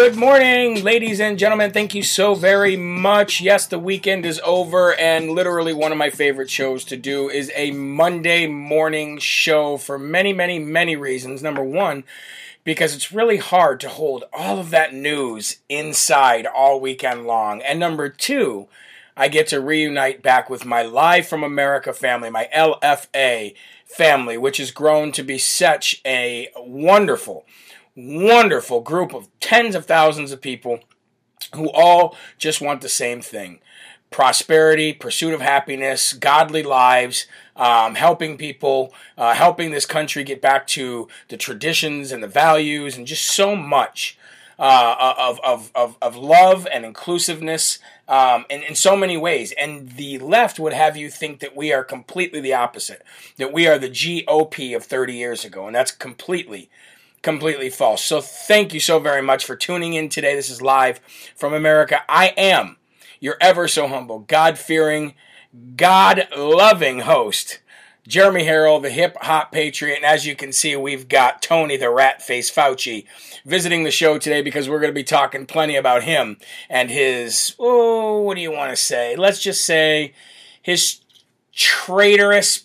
Good morning, ladies and gentlemen. Thank you so very much. Yes, the weekend is over, and literally one of my favorite shows to do is a Monday morning show for many, many, many reasons. Number one, because it's really hard to hold all of that news inside all weekend long. And number two, I get to reunite back with my Live from America family, my LFA family, which has grown to be such a wonderful, wonderful group of tens of thousands of people who all just want the same thing prosperity, pursuit of happiness, godly lives, um, helping people, uh, helping this country get back to the traditions and the values, and just so much uh, of, of, of, of love and inclusiveness um, in, in so many ways. And the left would have you think that we are completely the opposite, that we are the GOP of 30 years ago. And that's completely, completely false. So thank you so very much for tuning in today. This is live from America. I am your ever so humble, God fearing, God loving host. Jeremy Herrell, the hip hop patriot, and as you can see, we've got Tony the rat face Fauci visiting the show today because we're going to be talking plenty about him and his, oh, what do you want to say? Let's just say his traitorous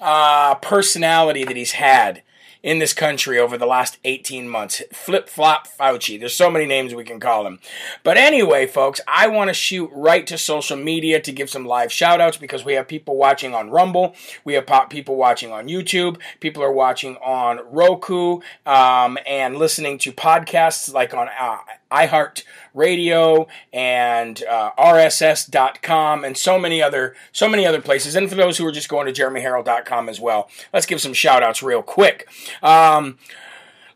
uh, personality that he's had in this country over the last 18 months. Flip flop Fauci. There's so many names we can call him. But anyway, folks, I want to shoot right to social media to give some live shout outs because we have people watching on Rumble. We have people watching on YouTube. People are watching on Roku um, and listening to podcasts like on uh, iHeart Radio and uh, RSS.com and so many other so many other places. And for those who are just going to JeremyHerrell.com as well, let's give some shout outs real quick. Um,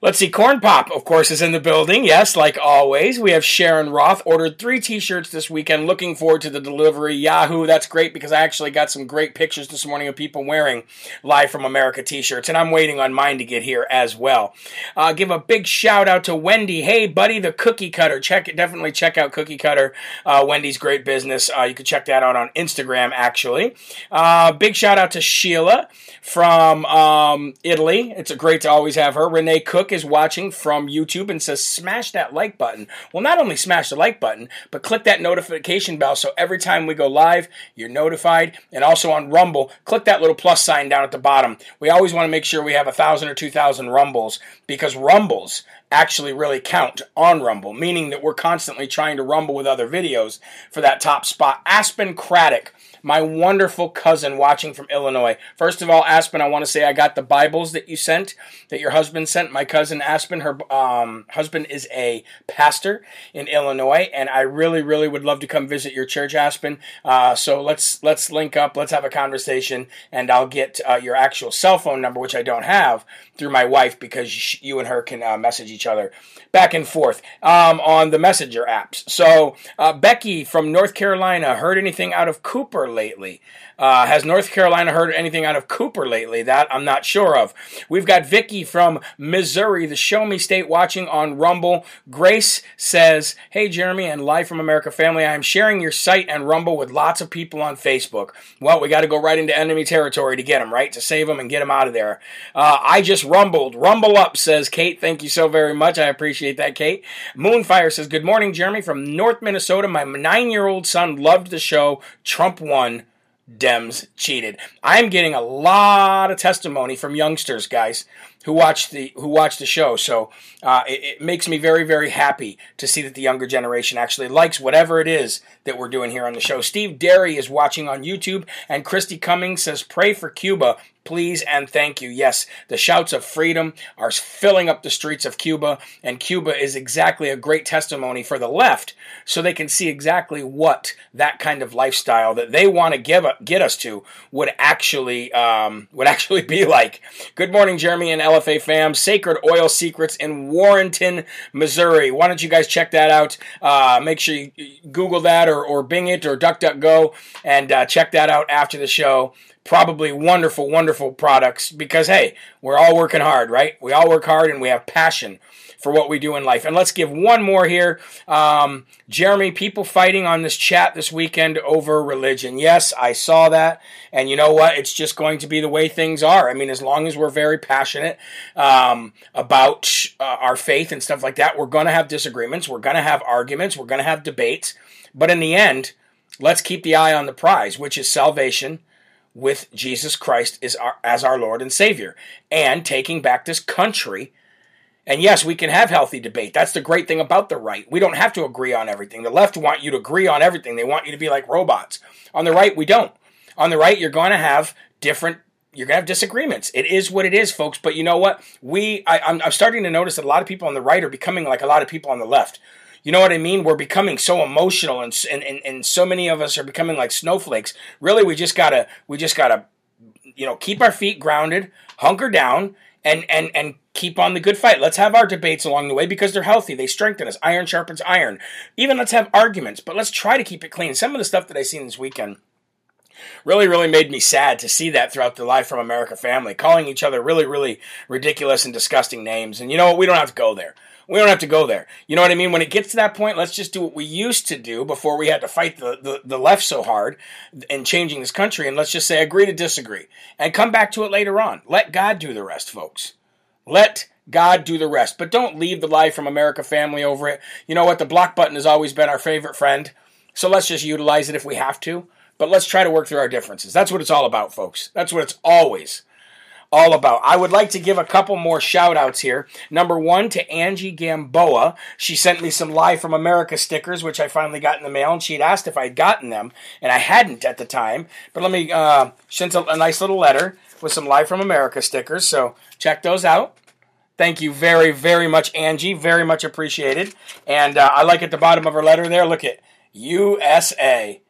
Let's see, Corn Pop, of course, is in the building. Yes, like always. We have Sharon Roth ordered three t shirts this weekend. Looking forward to the delivery. Yahoo, that's great because I actually got some great pictures this morning of people wearing Live from America t shirts, and I'm waiting on mine to get here as well. Uh, give a big shout out to Wendy. Hey, buddy, the cookie cutter. Check it. Definitely check out Cookie Cutter. Uh, Wendy's great business. Uh, you can check that out on Instagram, actually. Uh, big shout out to Sheila from um, Italy. It's great to always have her. Renee Cook is watching from YouTube and says, smash that like button. Well, not only smash the like button, but click that notification bell so every time we go live, you're notified. And also on Rumble, click that little plus sign down at the bottom. We always want to make sure we have a thousand or two thousand Rumbles because Rumbles actually really count on Rumble, meaning that we're constantly trying to rumble with other videos for that top spot. Aspen Craddock my wonderful cousin watching from Illinois. First of all, Aspen, I want to say I got the Bibles that you sent, that your husband sent. My cousin Aspen, her um, husband is a pastor in Illinois, and I really, really would love to come visit your church, Aspen. Uh, so let's let's link up, let's have a conversation, and I'll get uh, your actual cell phone number, which I don't have, through my wife because you and her can uh, message each other back and forth um, on the messenger apps. So uh, Becky from North Carolina heard anything out of Cooper lately? Uh, has North Carolina heard anything out of Cooper lately? That I'm not sure of. We've got Vicky from Missouri, the Show Me State, watching on Rumble. Grace says, "Hey Jeremy and Live from America family, I am sharing your site and Rumble with lots of people on Facebook. Well, we got to go right into enemy territory to get them right to save them and get them out of there. Uh, I just rumbled. Rumble up," says Kate. Thank you so very much. I appreciate that, Kate. Moonfire says, "Good morning, Jeremy from North Minnesota. My nine-year-old son loved the show. Trump won." Dems cheated. I'm getting a lot of testimony from youngsters, guys, who watch the who watch the show. So uh, it, it, makes me very very happy to see that the younger generation actually likes whatever it is that we're doing here on the show. Steve Derry is watching on YouTube, and Christy Cummings says, "Pray for Cuba." Please and thank you. Yes, the shouts of freedom are filling up the streets of Cuba, and Cuba is exactly a great testimony for the left so they can see exactly what that kind of lifestyle that they want to give get us to would actually um, would actually be like. Good morning, Jeremy and LF LFA fam, Sacred Oil Secrets in Warrenton, Missouri. Why don't you guys check that out? Uh, make sure you Google that or, or Bing it or DuckDuckGo and uh, check that out after the show probably wonderful, wonderful products because, hey, we're all working hard, right? We all work hard and we have passion for what we do in life. And let's give one more here. Um, Jeremy, people fighting on this chat this weekend over religion. Yes, I saw that. And you know what? It's just going to be the way things are. I mean, as long as we're very passionate um, about uh, our faith and stuff like that, we're going to have disagreements. We're going to have arguments. We're going to have debates. But in the end, let's keep the eye on the prize, which is salvation with Jesus Christ as our, as our Lord and Savior and taking back this country and yes, we can have healthy debate. That's the great thing about the right. We don't have to agree on everything. The left want you to agree on everything. They want you to be like robots. On the right, we don't. On the right, you're going to have different you're gonna have disagreements. It is what it is, folks. But you know what? We, I, I'm, I'm starting to notice that a lot of people on the right are becoming like a lot of people on the left. You know what I mean? We're becoming so emotional, and and, and, and so many of us are becoming like snowflakes. Really, we just gotta, we just gotta, you know, keep our feet grounded, hunker down, and and and keep on the good fight. Let's have our debates along the way because they're healthy. They strengthen us. Iron sharpens iron. Even let's have arguments, but let's try to keep it clean. Some of the stuff that I seen this weekend really, really made me sad to see that throughout the Live from America family, calling each other really, really ridiculous and disgusting names. And you know what? We don't have to go there. We don't have to go there. You know what I mean? When it gets to that point, let's just do what we used to do before we had to fight the, the, the left so hard in changing this country. And let's just say agree to disagree and come back to it later on. Let God do the rest, folks. Let God do the rest. But don't leave the Live from America family over it. You know what? The block button has always been our favorite friend. So let's just utilize it if we have to. But let's try to work through our differences. That's what it's all about, folks. That's what it's always all about. I would like to give a couple more shout outs here. Number one to Angie Gamboa. She sent me some Live from America stickers, which I finally got in the mail, and she'd asked if I'd gotten them, and I hadn't at the time. But let me, uh, sent a, a nice little letter with some Live from America stickers, so check those out. Thank you very, very much, Angie. Very much appreciated. And uh, I like at the bottom of her letter there, look at USA.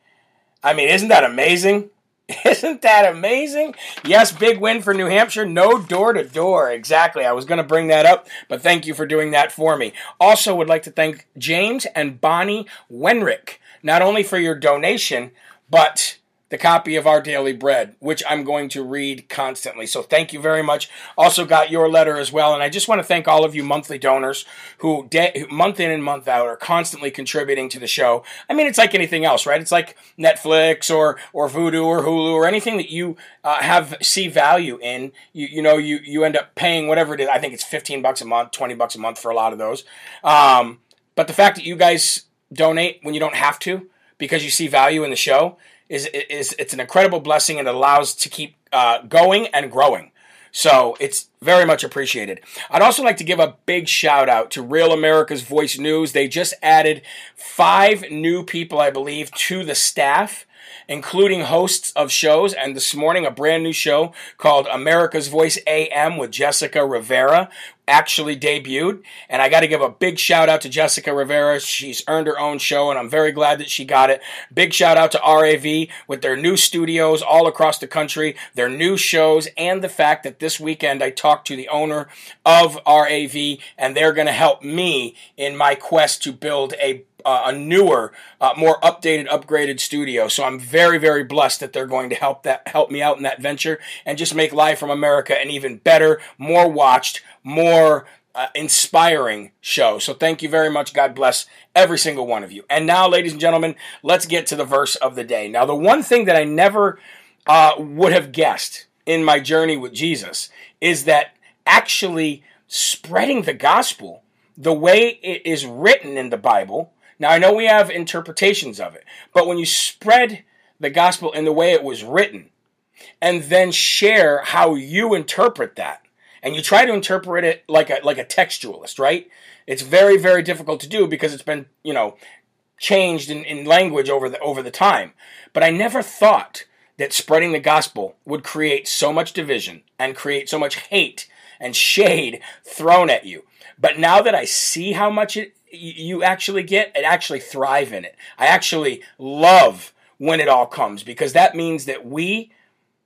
I mean, isn't that amazing? Isn't that amazing? Yes, big win for New Hampshire. No door to door. Exactly. I was going to bring that up, but thank you for doing that for me. Also, would like to thank James and Bonnie Wenrick, not only for your donation, but the copy of Our Daily Bread, which I'm going to read constantly. So thank you very much. Also got your letter as well. And I just want to thank all of you monthly donors who, de- month in and month out, are constantly contributing to the show. I mean, it's like anything else, right? It's like Netflix or, or Vudu or Hulu or anything that you uh, have see value in. You, you know, you, you end up paying whatever it is. I think it's 15 bucks a month, 20 bucks a month for a lot of those. Um, but the fact that you guys donate when you don't have to because you see value in the show is is it's an incredible blessing and allows to keep uh, going and growing. So it's very much appreciated. I'd also like to give a big shout out to Real America's Voice News. They just added five new people, I believe, to the staff including hosts of shows. And this morning, a brand new show called America's Voice AM with Jessica Rivera actually debuted. And I got to give a big shout out to Jessica Rivera. She's earned her own show, and I'm very glad that she got it. Big shout out to RAV with their new studios all across the country, their new shows, and the fact that this weekend I talked to the owner of RAV, and they're going to help me in my quest to build a uh, a newer, uh, more updated, upgraded studio. So I'm very, very blessed that they're going to help that help me out in that venture and just make Live from America an even better, more watched, more uh, inspiring show. So thank you very much. God bless every single one of you. And now, ladies and gentlemen, let's get to the verse of the day. Now, the one thing that I never uh, would have guessed in my journey with Jesus is that actually spreading the gospel the way it is written in the Bible now, I know we have interpretations of it, but when you spread the gospel in the way it was written, and then share how you interpret that, and you try to interpret it like a like a textualist, right? It's very very difficult to do because it's been you know changed in, in language over the over the time. But I never thought that spreading the gospel would create so much division and create so much hate and shade thrown at you. But now that I see how much it you actually get and actually thrive in it. I actually love when it all comes because that means that we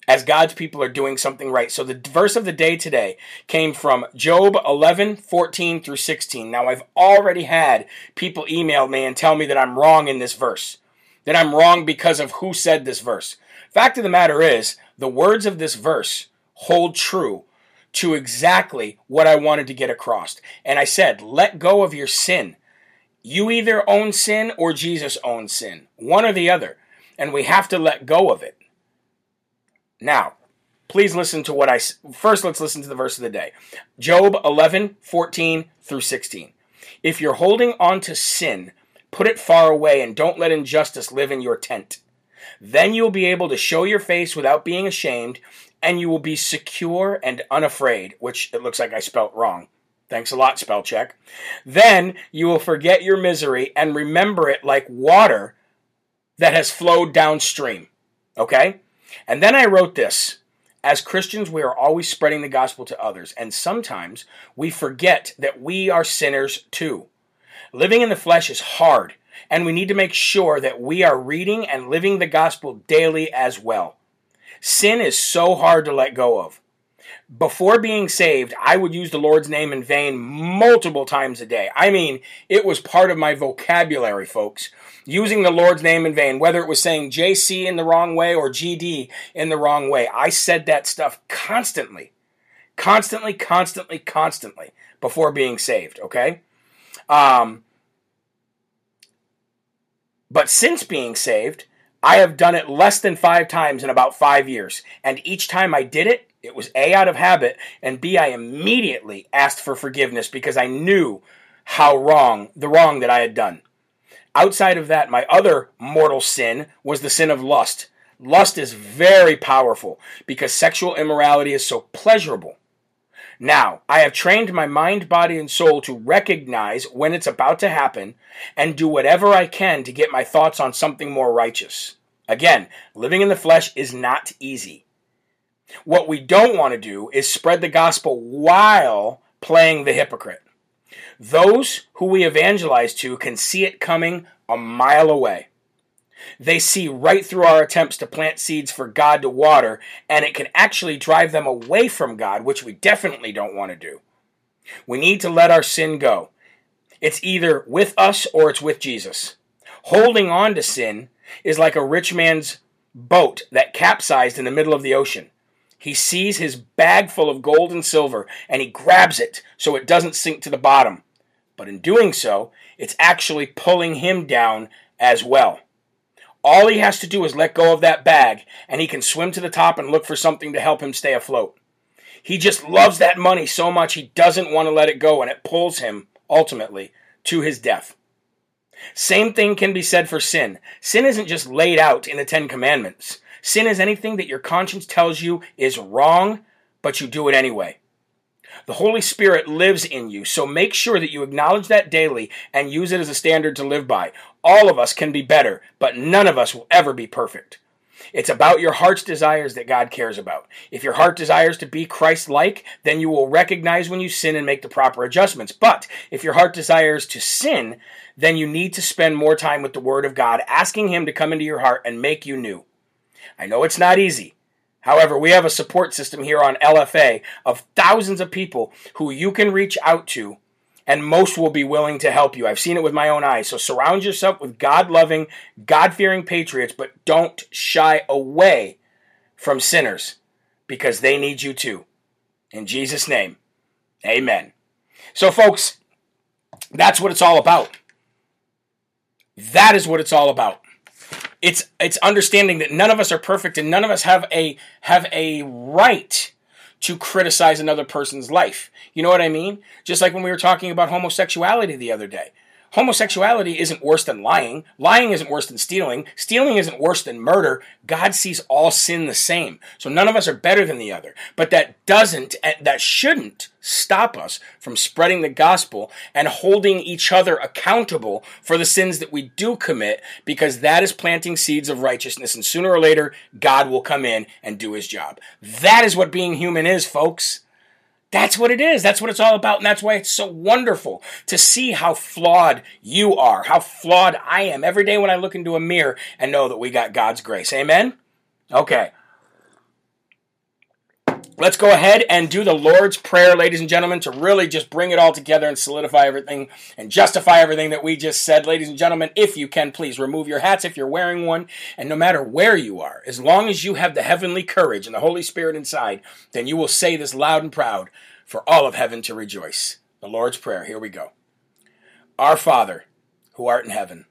as God's people are doing something right. So the verse of the day today came from Job 11, 14 through 16. Now I've already had people email me and tell me that I'm wrong in this verse, that I'm wrong because of who said this verse. Fact of the matter is, the words of this verse hold true to exactly what I wanted to get across. And I said, let go of your sin. You either own sin or Jesus owns sin, one or the other. And we have to let go of it. Now, please listen to what I first let's listen to the verse of the day. Job 11, 14 through 16. If you're holding on to sin, put it far away and don't let injustice live in your tent. Then you'll be able to show your face without being ashamed, and you will be secure and unafraid, which it looks like I spelt wrong. Thanks a lot, spell check. Then you will forget your misery and remember it like water that has flowed downstream. Okay? And then I wrote this. As Christians, we are always spreading the gospel to others, and sometimes we forget that we are sinners too. Living in the flesh is hard, and we need to make sure that we are reading and living the gospel daily as well. Sin is so hard to let go of. Before being saved, I would use the Lord's name in vain multiple times a day. I mean, it was part of my vocabulary, folks using the Lord's name in vain, whether it was saying JC in the wrong way or GD in the wrong way. I said that stuff constantly, constantly, constantly, constantly before being saved, okay? Um, but since being saved, I have done it less than five times in about five years. And each time I did it, it was A, out of habit, and B, I immediately asked for forgiveness because I knew how wrong, the wrong that I had done. Outside of that, my other mortal sin was the sin of lust. Lust is very powerful because sexual immorality is so pleasurable. Now, I have trained my mind, body, and soul to recognize when it's about to happen and do whatever I can to get my thoughts on something more righteous. Again, living in the flesh is not easy. What we don't want to do is spread the gospel while playing the hypocrite. Those who we evangelize to can see it coming a mile away. They see right through our attempts to plant seeds for God to water, and it can actually drive them away from God, which we definitely don't want to do. We need to let our sin go. It's either with us or it's with Jesus. Holding on to sin is like a rich man's boat that capsized in the middle of the ocean. He sees his bag full of gold and silver and he grabs it so it doesn't sink to the bottom. But in doing so, it's actually pulling him down as well. All he has to do is let go of that bag, and he can swim to the top and look for something to help him stay afloat. He just loves that money so much he doesn't want to let it go, and it pulls him, ultimately, to his death. Same thing can be said for sin. Sin isn't just laid out in the Ten Commandments. Sin is anything that your conscience tells you is wrong, but you do it anyway. The Holy Spirit lives in you, so make sure that you acknowledge that daily and use it as a standard to live by. All of us can be better, but none of us will ever be perfect. It's about your heart's desires that God cares about. If your heart desires to be Christ like, then you will recognize when you sin and make the proper adjustments. But if your heart desires to sin, then you need to spend more time with the Word of God, asking Him to come into your heart and make you new. I know it's not easy. However, we have a support system here on LFA of thousands of people who you can reach out to, and most will be willing to help you. I've seen it with my own eyes. So surround yourself with God loving, God fearing patriots, but don't shy away from sinners because they need you too. In Jesus' name, amen. So, folks, that's what it's all about. That is what it's all about it's it's understanding that none of us are perfect and none of us have a have a right to criticize another person's life. You know what I mean? Just like when we were talking about homosexuality the other day homosexuality isn't worse than lying. Lying isn't worse than stealing. Stealing isn't worse than murder. God sees all sin the same. So none of us are better than the other. But that doesn't, eh, that shouldn't stop us from spreading the gospel and holding each other accountable for the sins that we do commit because that is planting seeds of righteousness. And sooner or later, God will come in and do his job. That is what being human is, folks. That's what it is. That's what it's all about. And that's why it's so wonderful to see how flawed you are, how flawed I am every day when I look into a mirror and know that we got God's grace. Amen? Okay. Let's go ahead and do the Lord's Prayer, ladies and gentlemen, to really just bring it all together and solidify everything and justify everything that we just said. Ladies and gentlemen, if you can, please remove your hats if you're wearing one. And no matter where you are, as long as you have the heavenly courage and the Holy Spirit inside, then you will say this loud and proud for all of heaven to rejoice. The Lord's Prayer. Here we go. Our Father, who art in heaven,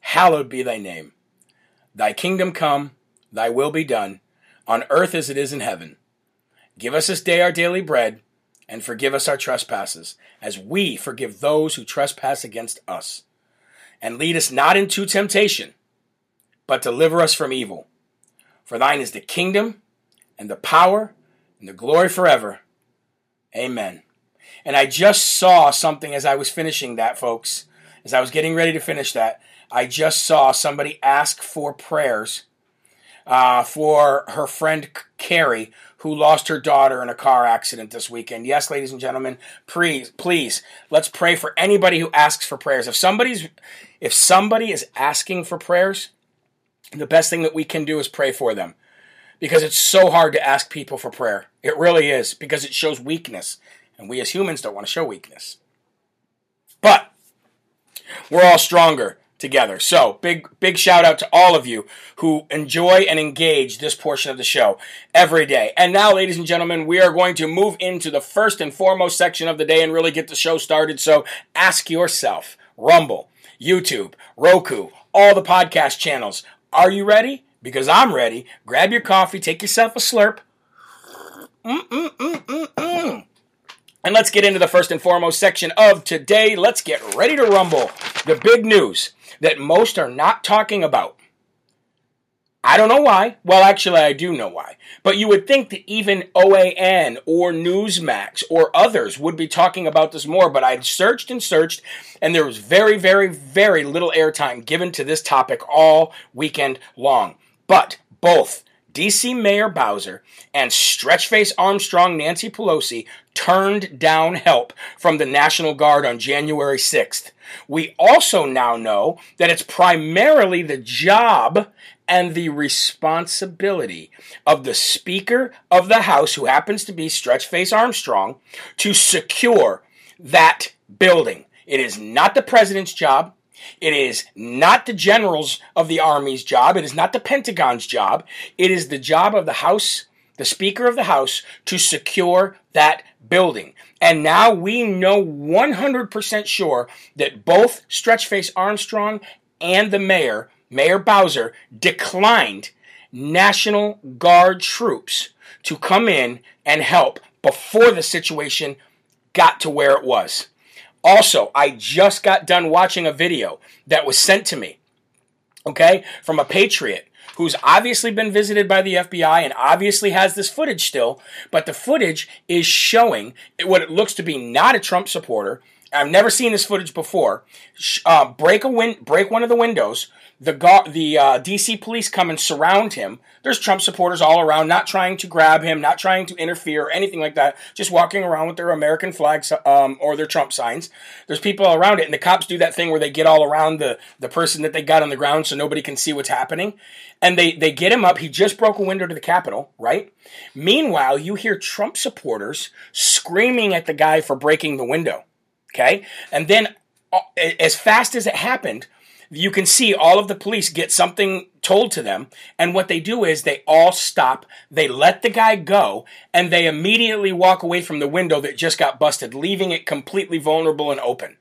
hallowed be thy name. Thy kingdom come, thy will be done, on earth as it is in heaven. Give us this day our daily bread, and forgive us our trespasses, as we forgive those who trespass against us. And lead us not into temptation, but deliver us from evil. For thine is the kingdom, and the power, and the glory forever. Amen. And I just saw something as I was finishing that, folks. As I was getting ready to finish that, I just saw somebody ask for prayers uh, for her friend Carrie, who lost her daughter in a car accident this weekend. Yes, ladies and gentlemen, please, please, let's pray for anybody who asks for prayers. If somebody's, if somebody is asking for prayers, the best thing that we can do is pray for them, because it's so hard to ask people for prayer. It really is because it shows weakness, and we as humans don't want to show weakness. But we're all stronger together. So, big big shout out to all of you who enjoy and engage this portion of the show every day. And now, ladies and gentlemen, we are going to move into the first and foremost section of the day and really get the show started. So, ask yourself, Rumble, YouTube, Roku, all the podcast channels, are you ready? Because I'm ready. Grab your coffee, take yourself a slurp. Mm-mm-mm-mm-mm. And let's get into the first and foremost section of today. Let's get ready to rumble. The big news that most are not talking about. I don't know why. Well, actually, I do know why. But you would think that even OAN or Newsmax or others would be talking about this more. But I searched and searched, and there was very, very, very little airtime given to this topic all weekend long. But both DC Mayor Bowser and Stretchface Armstrong Nancy Pelosi turned down help from the National Guard on January 6th. We also now know that it's primarily the job and the responsibility of the Speaker of the House, who happens to be Stretchface Armstrong, to secure that building. It is not the president's job. It is not the generals of the Army's job. It is not the Pentagon's job. It is the job of the House, the Speaker of the House, to secure that building. And now we know 100% sure that both Stretchface Armstrong and the mayor, Mayor Bowser, declined National Guard troops to come in and help before the situation got to where it was. Also, I just got done watching a video that was sent to me, okay, from a patriot who's obviously been visited by the FBI and obviously has this footage still, but the footage is showing what it looks to be not a Trump supporter. I've never seen this footage before. Uh, break a win- break one of the windows, the the uh, DC police come and surround him. There's Trump supporters all around, not trying to grab him, not trying to interfere or anything like that. Just walking around with their American flags um, or their Trump signs. There's people around it, and the cops do that thing where they get all around the the person that they got on the ground so nobody can see what's happening. And they they get him up. He just broke a window to the Capitol, right? Meanwhile, you hear Trump supporters screaming at the guy for breaking the window. Okay, and then uh, as fast as it happened you can see all of the police get something told to them, and what they do is they all stop, they let the guy go, and they immediately walk away from the window that just got busted, leaving it completely vulnerable and open.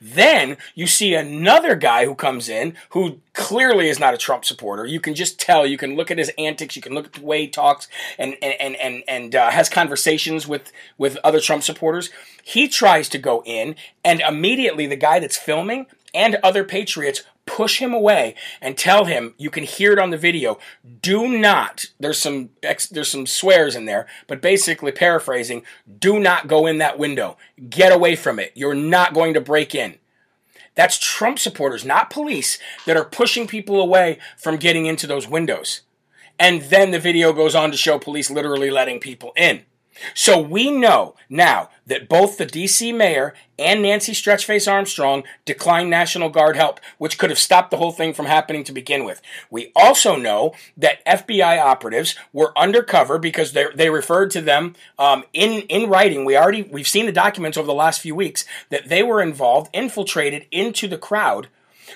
Then you see another guy who comes in who clearly is not a Trump supporter. You can just tell. You can look at his antics. You can look at the way he talks and and and and uh, has conversations with with other Trump supporters. He tries to go in, and immediately the guy that's filming and other patriots push him away and tell him you can hear it on the video do not there's some there's some swears in there but basically paraphrasing do not go in that window. Get away from it. You're not going to break in. That's Trump supporters not police that are pushing people away from getting into those windows. And then the video goes on to show police literally letting people in So we know now that both the DC mayor and Nancy Stretchface Armstrong declined National Guard help, which could have stopped the whole thing from happening to begin with. We also know that FBI operatives were undercover because they, they referred to them um, in in writing. We already we've seen the documents over the last few weeks that they were involved, infiltrated into the crowd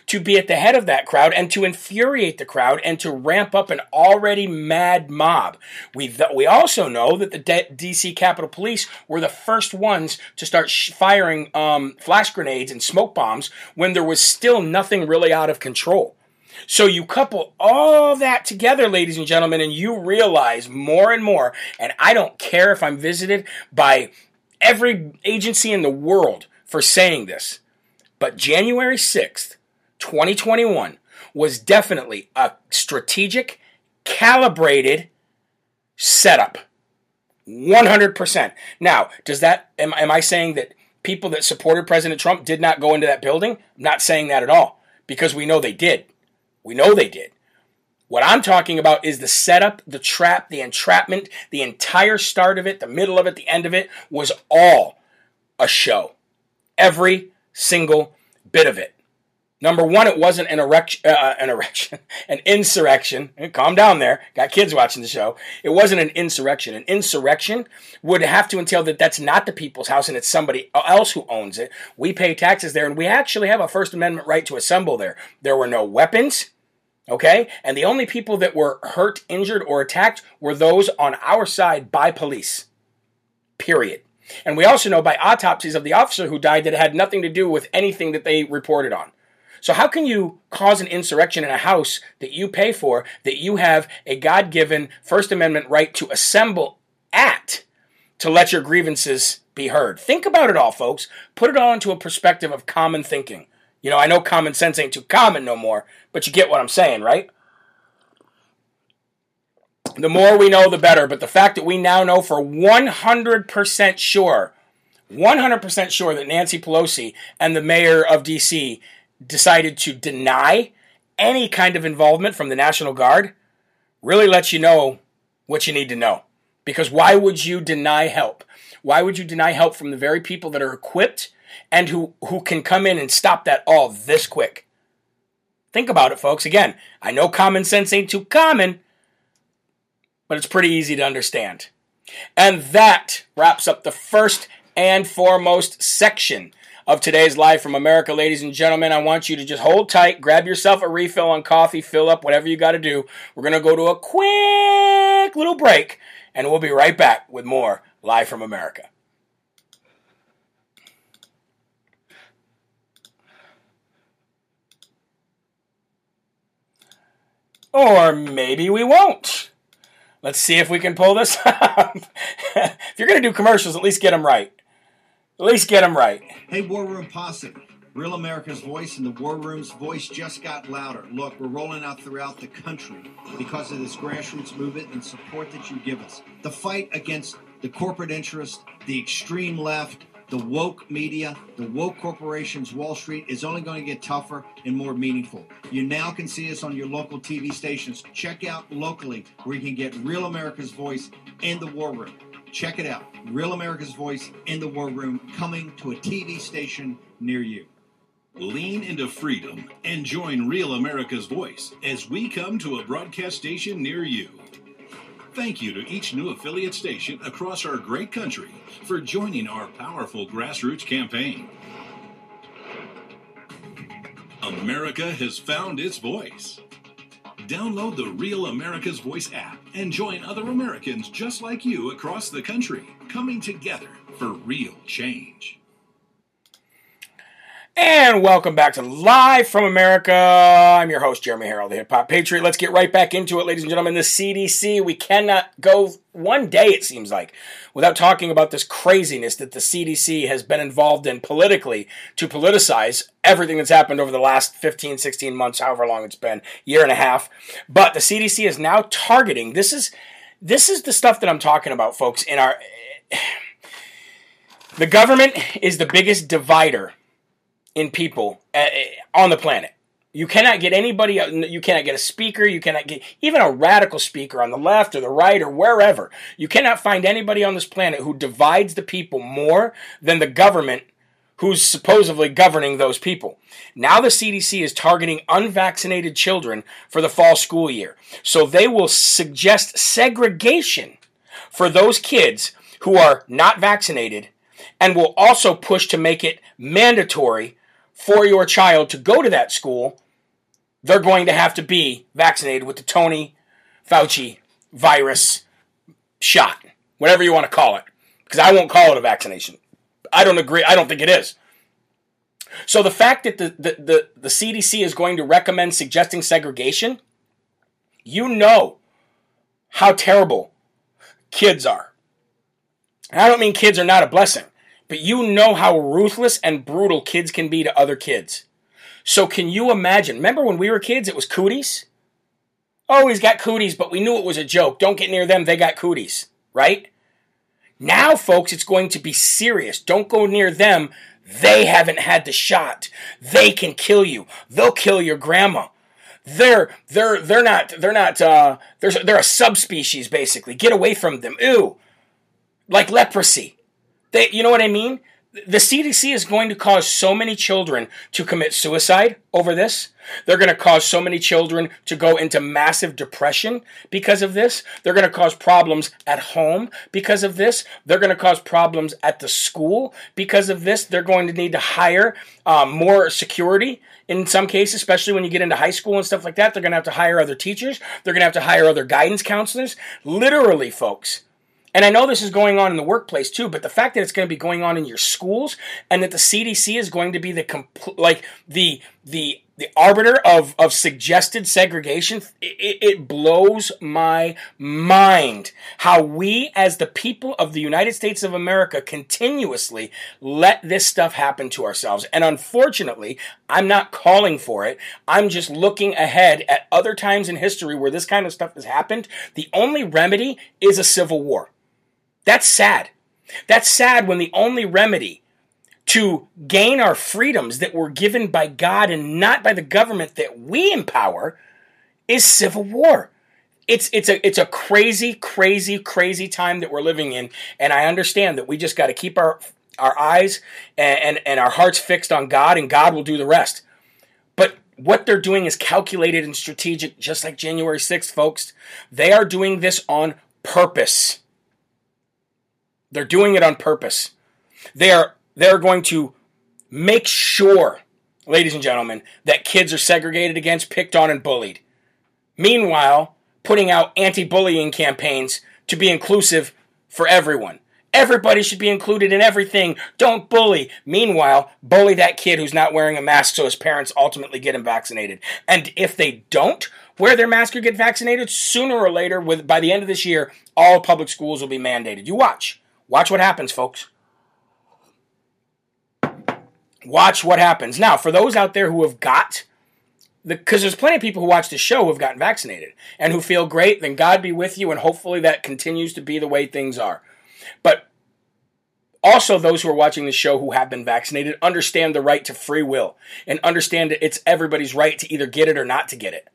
to be at the head of that crowd and to infuriate the crowd and to ramp up an already mad mob. We we also know that the D.C. Capitol Police were the first ones to start sh- firing um, flash grenades and smoke bombs when there was still nothing really out of control. So you couple all that together, ladies and gentlemen, and you realize more and more, and I don't care if I'm visited by every agency in the world for saying this, but January 6th, 2021 was definitely a strategic, calibrated setup. 100%. Now, does that, am, am I saying that people that supported President Trump did not go into that building? I'm not saying that at all because we know they did. We know they did. What I'm talking about is the setup, the trap, the entrapment, the entire start of it, the middle of it, the end of it was all a show. Every single bit of it. Number one, it wasn't an erection, uh, uh, an erection, an insurrection. Calm down there. Got kids watching the show. It wasn't an insurrection. An insurrection would have to entail that that's not the people's house and it's somebody else who owns it. We pay taxes there and we actually have a First Amendment right to assemble there. There were no weapons. Okay? And the only people that were hurt, injured, or attacked were those on our side by police. Period. And we also know by autopsies of the officer who died that it had nothing to do with anything that they reported on. So, how can you cause an insurrection in a house that you pay for, that you have a God given First Amendment right to assemble at to let your grievances be heard? Think about it all, folks. Put it all into a perspective of common thinking. You know, I know common sense ain't too common no more, but you get what I'm saying, right? The more we know, the better. But the fact that we now know for 100% sure, 100% sure that Nancy Pelosi and the mayor of D.C decided to deny any kind of involvement from the National Guard really lets you know what you need to know. Because why would you deny help? Why would you deny help from the very people that are equipped and who, who can come in and stop that all this quick? Think about it, folks. Again, I know common sense ain't too common, but it's pretty easy to understand. And that wraps up the first and foremost section of today's Live from America, ladies and gentlemen. I want you to just hold tight, grab yourself a refill on coffee, fill up whatever you got to do. We're going to go to a quick little break, and we'll be right back with more Live from America. Or maybe we won't. Let's see if we can pull this up. if you're going to do commercials, at least get them right. At least get them right. Hey, War Room Posse. Real America's voice and the War Room's voice just got louder. Look, we're rolling out throughout the country because of this grassroots movement and support that you give us. The fight against the corporate interest, the extreme left, the woke media, the woke corporations, Wall Street is only going to get tougher and more meaningful. You now can see us on your local TV stations. Check out locally where you can get Real America's voice in the War Room. Check it out. Real America's Voice in the War Room coming to a TV station near you. Lean into freedom and join Real America's Voice as we come to a broadcast station near you. Thank you to each new affiliate station across our great country for joining our powerful grassroots campaign. America has found its voice. Download the Real America's Voice app and join other Americans just like you across the country, coming together for real change. And welcome back to Live from America. I'm your host, Jeremy Herrell, the Hip Hop Patriot. Let's get right back into it, ladies and gentlemen. The CDC, we cannot go one day, it seems like, without talking about this craziness that the CDC has been involved in politically to politicize everything that's happened over the last 15, 16 months, however long it's been, year and a half. But the CDC is now targeting, this is, this is the stuff that I'm talking about, folks, in our. The government is the biggest divider in people uh, on the planet. You cannot get anybody, you cannot get a speaker, you cannot get even a radical speaker on the left or the right or wherever. You cannot find anybody on this planet who divides the people more than the government who's supposedly governing those people. Now the CDC is targeting unvaccinated children for the fall school year. So they will suggest segregation for those kids who are not vaccinated and will also push to make it mandatory for your child to go to that school, they're going to have to be vaccinated with the Tony Fauci virus shot, whatever you want to call it. Because I won't call it a vaccination. I don't agree. I don't think it is. So the fact that the, the, the, the CDC is going to recommend suggesting segregation, you know how terrible kids are. And I don't mean kids are not a blessing. But you know how ruthless and brutal kids can be to other kids. So can you imagine? Remember when we were kids, it was cooties? Oh, he's got cooties, but we knew it was a joke. Don't get near them, they got cooties, right? Now, folks, it's going to be serious. Don't go near them. They haven't had the shot. They can kill you. They'll kill your grandma. They're they're they're not they're not uh they're they're a subspecies basically. Get away from them. Ew. Like leprosy. They, you know what I mean? The CDC is going to cause so many children to commit suicide over this. They're going to cause so many children to go into massive depression because of this. They're going to cause problems at home because of this. They're going to cause problems at the school because of this. They're going to need to hire um, more security in some cases, especially when you get into high school and stuff like that. They're going to have to hire other teachers. They're going to have to hire other guidance counselors. Literally, folks and I know this is going on in the workplace too, but the fact that it's going to be going on in your schools and that the CDC is going to be the compl- like the the the arbiter of of suggested segregation, it, it blows my mind how we as the people of the United States of America continuously let this stuff happen to ourselves. And unfortunately, I'm not calling for it. I'm just looking ahead at other times in history where this kind of stuff has happened. The only remedy is a civil war. That's sad. That's sad when the only remedy to gain our freedoms that were given by God and not by the government that we empower is civil war. It's it's a it's a crazy crazy crazy time that we're living in and I understand that we just got to keep our our eyes and, and and our hearts fixed on God and God will do the rest. But what they're doing is calculated and strategic just like January 6th folks. They are doing this on purpose. They're doing it on purpose. They are they're going to make sure, ladies and gentlemen, that kids are segregated against, picked on, and bullied. Meanwhile, putting out anti-bullying campaigns to be inclusive for everyone. Everybody should be included in everything. Don't bully. Meanwhile, bully that kid who's not wearing a mask so his parents ultimately get him vaccinated. And if they don't wear their mask or get vaccinated, sooner or later, with by the end of this year, all public schools will be mandated. You watch. Watch what happens, folks. Watch what happens. Now, for those out there who have got because the, there's plenty of people who watch the show who have gotten vaccinated and who feel great, then God be with you, and hopefully that continues to be the way things are. But also, those who are watching the show who have been vaccinated understand the right to free will and understand that it's everybody's right to either get it or not to get it.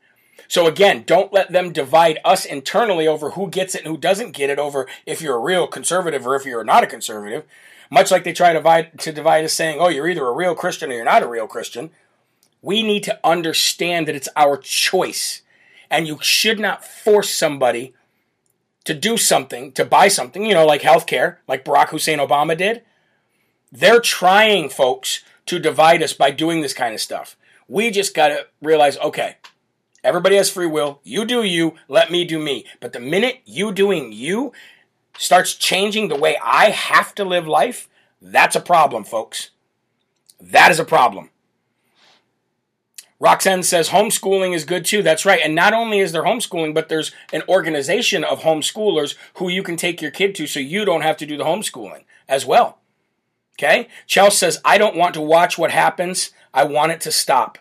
So again, don't let them divide us internally over who gets it and who doesn't get it over if you're a real conservative or if you're not a conservative. Much like they try to divide, to divide us saying, oh, you're either a real Christian or you're not a real Christian. We need to understand that it's our choice. And you should not force somebody to do something, to buy something, you know, like healthcare, like Barack Hussein Obama did. They're trying, folks, to divide us by doing this kind of stuff. We just got to realize okay, Everybody has free will. You do you, let me do me. But the minute you doing you starts changing the way I have to live life, that's a problem, folks. That is a problem. Roxanne says homeschooling is good too. That's right. And not only is there homeschooling, but there's an organization of homeschoolers who you can take your kid to so you don't have to do the homeschooling as well. Okay? Chelsea says, I don't want to watch what happens. I want it to stop.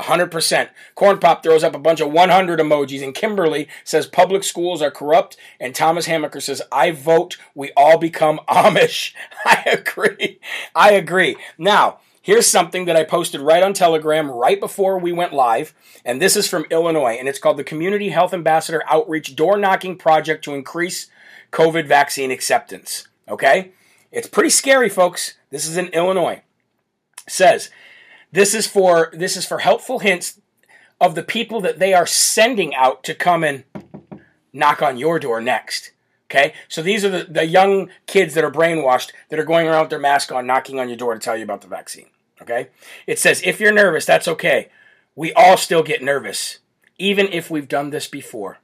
100%. Corn Pop throws up a bunch of 100 emojis, and Kimberly says public schools are corrupt, and Thomas Hamaker says, I vote we all become Amish. I agree. I agree. Now, Here's something that I posted right on Telegram right before we went live, and this is from Illinois, and it's called the Community Health Ambassador Outreach Door Knocking Project to Increase COVID Vaccine Acceptance. Okay? It's pretty scary, folks. This is in Illinois. It says this is for this is for helpful hints of the people that they are sending out to come and knock on your door next. Okay? So these are the, the young kids that are brainwashed that are going around with their mask on, knocking on your door to tell you about the vaccine. Okay? It says, if you're nervous, that's okay. We all still get nervous, even if we've done this before.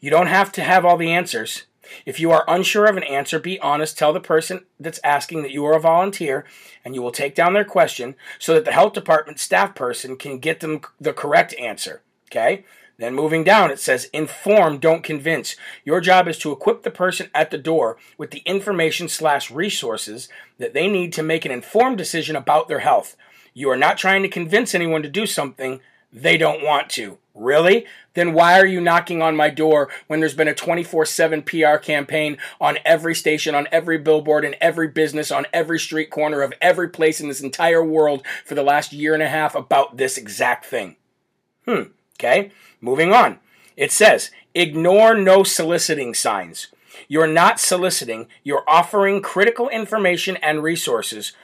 You don't have to have all the answers. If you are unsure of an answer, be honest. Tell the person that's asking that you are a volunteer and you will take down their question so that the health department staff person can get them the correct answer. Okay? Then moving down, it says, inform, don't convince. Your job is to equip the person at the door with the information slash resources that they need to make an informed decision about their health. You are not trying to convince anyone to do something they don't want to. Really? Then why are you knocking on my door when there's been a 24 7 PR campaign on every station, on every billboard, in every business, on every street corner of every place in this entire world for the last year and a half about this exact thing? Hmm. Okay? Moving on. It says, ignore no soliciting signs. You're not soliciting, you're offering critical information and resources.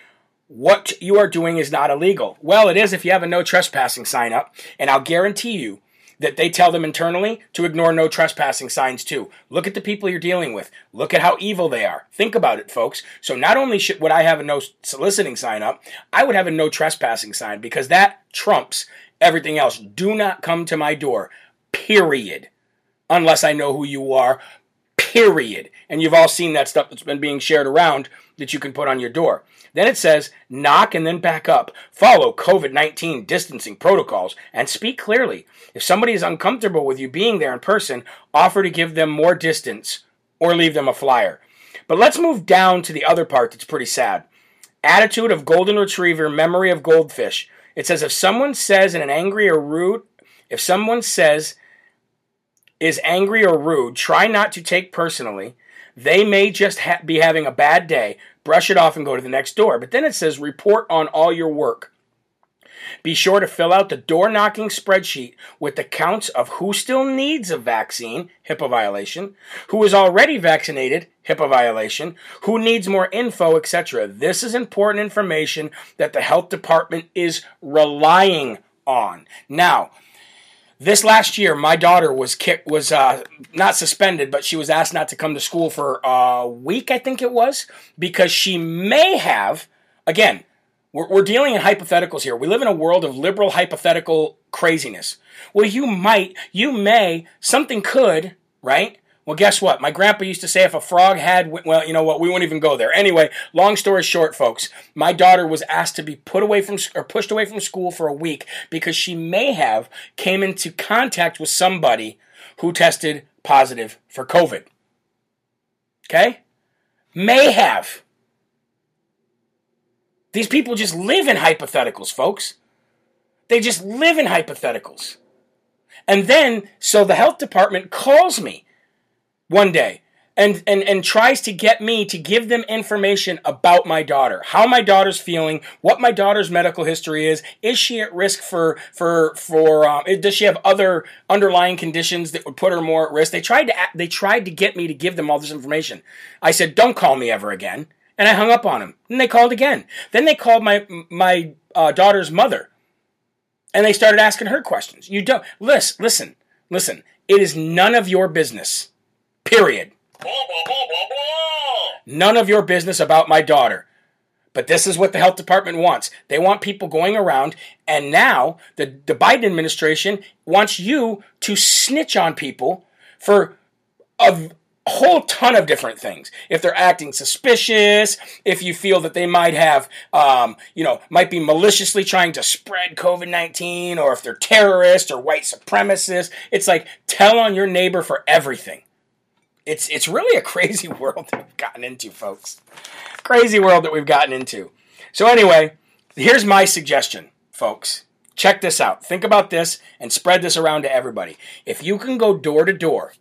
What you are doing is not illegal. Well, it is if you have a no trespassing sign up, and I'll guarantee you that they tell them internally to ignore no trespassing signs too. Look at the people you're dealing with. Look at how evil they are. Think about it, folks. So not only should would I have a no soliciting sign up, I would have a no trespassing sign because that trumps everything else. Do not come to my door, period. Unless I know who you are, period. And you've all seen that stuff that's been being shared around that you can put on your door. Then it says, knock and then back up. Follow COVID 19 distancing protocols and speak clearly. If somebody is uncomfortable with you being there in person, offer to give them more distance or leave them a flyer. But let's move down to the other part that's pretty sad. Attitude of golden retriever, memory of goldfish. It says if someone says in an angry or rude, if someone says is angry or rude, try not to take personally. They may just ha- be having a bad day. Brush it off and go to the next door. But then it says report on all your work. Be sure to fill out the door knocking spreadsheet with the counts of who still needs a vaccine, HIPAA violation, who is already vaccinated, HIPAA violation, who needs more info, etc. This is important information that the health department is relying on. Now, this last year, my daughter was kicked, was uh, not suspended, but she was asked not to come to school for a week, I think it was, because she may have, again, we're, we're dealing in hypotheticals here. We live in a world of liberal hypothetical craziness. Well, you might, you may, something could, right? Well, guess what? My grandpa used to say if a frog had, well, you know what? We won't even go there. Anyway, long story short, folks, my daughter was asked to be put away from or pushed away from school for a week because she may have came into contact with somebody who tested positive for COVID. Okay? May have. These people just live in hypotheticals, folks. They just live in hypotheticals. And then, so the health department calls me one day and, and, and tries to get me to give them information about my daughter, how my daughter's feeling, what my daughter's medical history is, is she at risk for for for uh, does she have other underlying conditions that would put her more at risk? They tried to they tried to get me to give them all this information. I said, "Don't call me ever again," and I hung up on them. And they called again. Then they called my my uh, daughter's mother, and they started asking her questions. You don't listen, listen, listen. It is none of your business Period. None of your business about my daughter. But this is what the health department wants. They want people going around, and now the, the Biden administration wants you to snitch on people for a whole ton of different things. If they're acting suspicious, if you feel that they might have, um, you know, might be maliciously trying to spread COVID 19, or if they're terrorists or white supremacists, it's like tell on your neighbor for everything. It's it's really a crazy world that we've gotten into, folks. Crazy world that we've gotten into. So anyway, here's my suggestion, folks. Check this out. Think about this and spread this around to everybody. If you can go door to door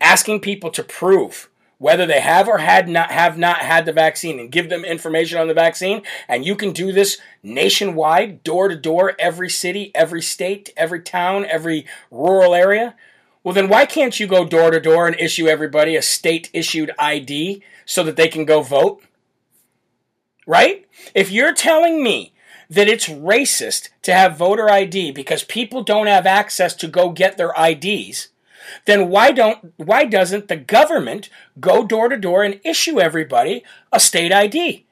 asking people to prove whether they have or had not have not had the vaccine and give them information on the vaccine and you can do this nationwide door to door every city every state every town every rural area well then why can't you go door to door and issue everybody a state issued ID so that they can go vote right if you're telling me that it's racist to have voter ID because people don't have access to go get their IDs then why don't why doesn't the government go door to door and issue everybody a state ID?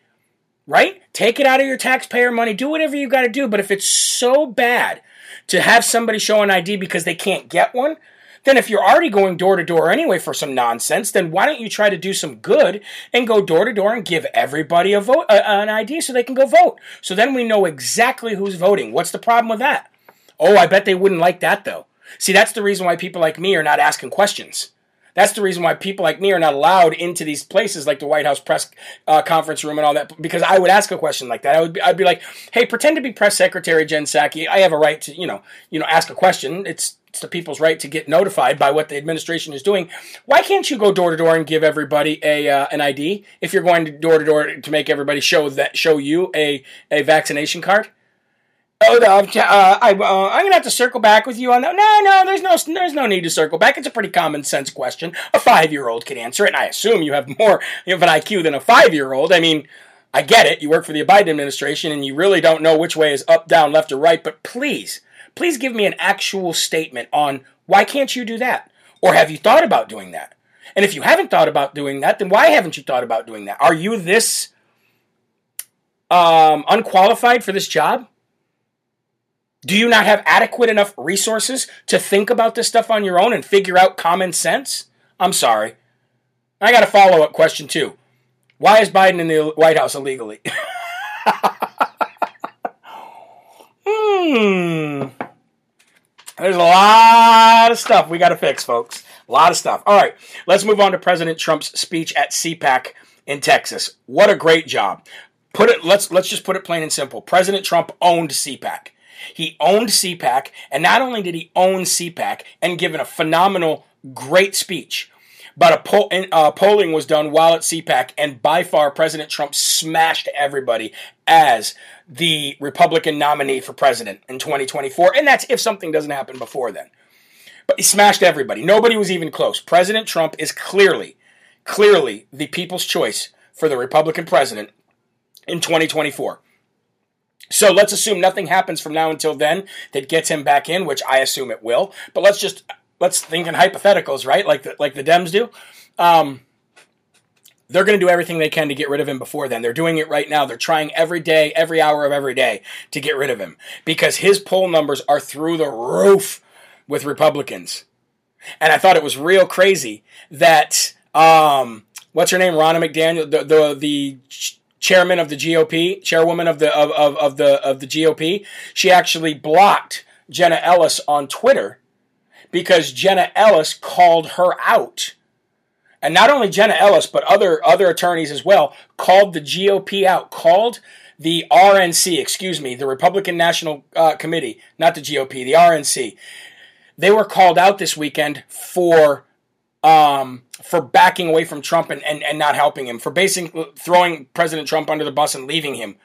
Right? Take it out of your taxpayer money, do whatever you got to do, but if it's so bad to have somebody show an ID because they can't get one, then if you're already going door to door anyway for some nonsense, then why don't you try to do some good and go door to door and give everybody a vote, uh, an ID so they can go vote? So then we know exactly who's voting. What's the problem with that? Oh, I bet they wouldn't like that though. See, that's the reason why people like me are not asking questions. That's the reason why people like me are not allowed into these places like the White House press uh, conference room and all that. Because I would ask a question like that. I would, be, I'd be like, "Hey, pretend to be press secretary Jen Psaki. I have a right to, you know, you know, ask a question. It's it's the people's right to get notified by what the administration is doing. Why can't you go door to door and give everybody a uh, an ID if you're going to door to door to make everybody show that show you a a vaccination card? Oh, uh, I, uh, I'm gonna have to circle back with you on that. No, no, there's no, there's no need to circle back. It's a pretty common sense question. A five year old can answer it, and I assume you have more of an IQ than a five year old. I mean, I get it. You work for the Biden administration, and you really don't know which way is up, down, left, or right. But please, please give me an actual statement on why can't you do that, or have you thought about doing that? And if you haven't thought about doing that, then why haven't you thought about doing that? Are you this um, unqualified for this job? Do you not have adequate enough resources to think about this stuff on your own and figure out common sense? I'm sorry. I got a follow up question too. Why is Biden in the White House illegally? hmm. There's a lot of stuff we got to fix, folks. A lot of stuff. All right, let's move on to President Trump's speech at CPAC in Texas. What a great job. Put it let's let's just put it plain and simple. President Trump owned CPAC. He owned CPAC, and not only did he own CPAC and given a phenomenal, great speech, but a poll, uh, polling was done while at CPAC, and by far President Trump smashed everybody as the Republican nominee for president in 2024, and that's if something doesn't happen before then. But he smashed everybody. Nobody was even close. President Trump is clearly, clearly the people's choice for the Republican president in 2024. So let's assume nothing happens from now until then that gets him back in, which I assume it will. But let's just let's think in hypotheticals, right? Like the, like the Dems do. Um, they're going to do everything they can to get rid of him before then. They're doing it right now. They're trying every day, every hour of every day to get rid of him because his poll numbers are through the roof with Republicans. And I thought it was real crazy that um, what's her name, Ronna McDaniel, the the, the chairman of the GOP, chairwoman of the of, of, of the of the GOP, she actually blocked Jenna Ellis on Twitter because Jenna Ellis called her out. And not only Jenna Ellis, but other other attorneys as well called the GOP out, called the RNC, excuse me, the Republican National uh, Committee, not the GOP, the RNC. They were called out this weekend for um, for backing away from Trump and, and, and not helping him, for basically throwing President Trump under the bus and leaving him.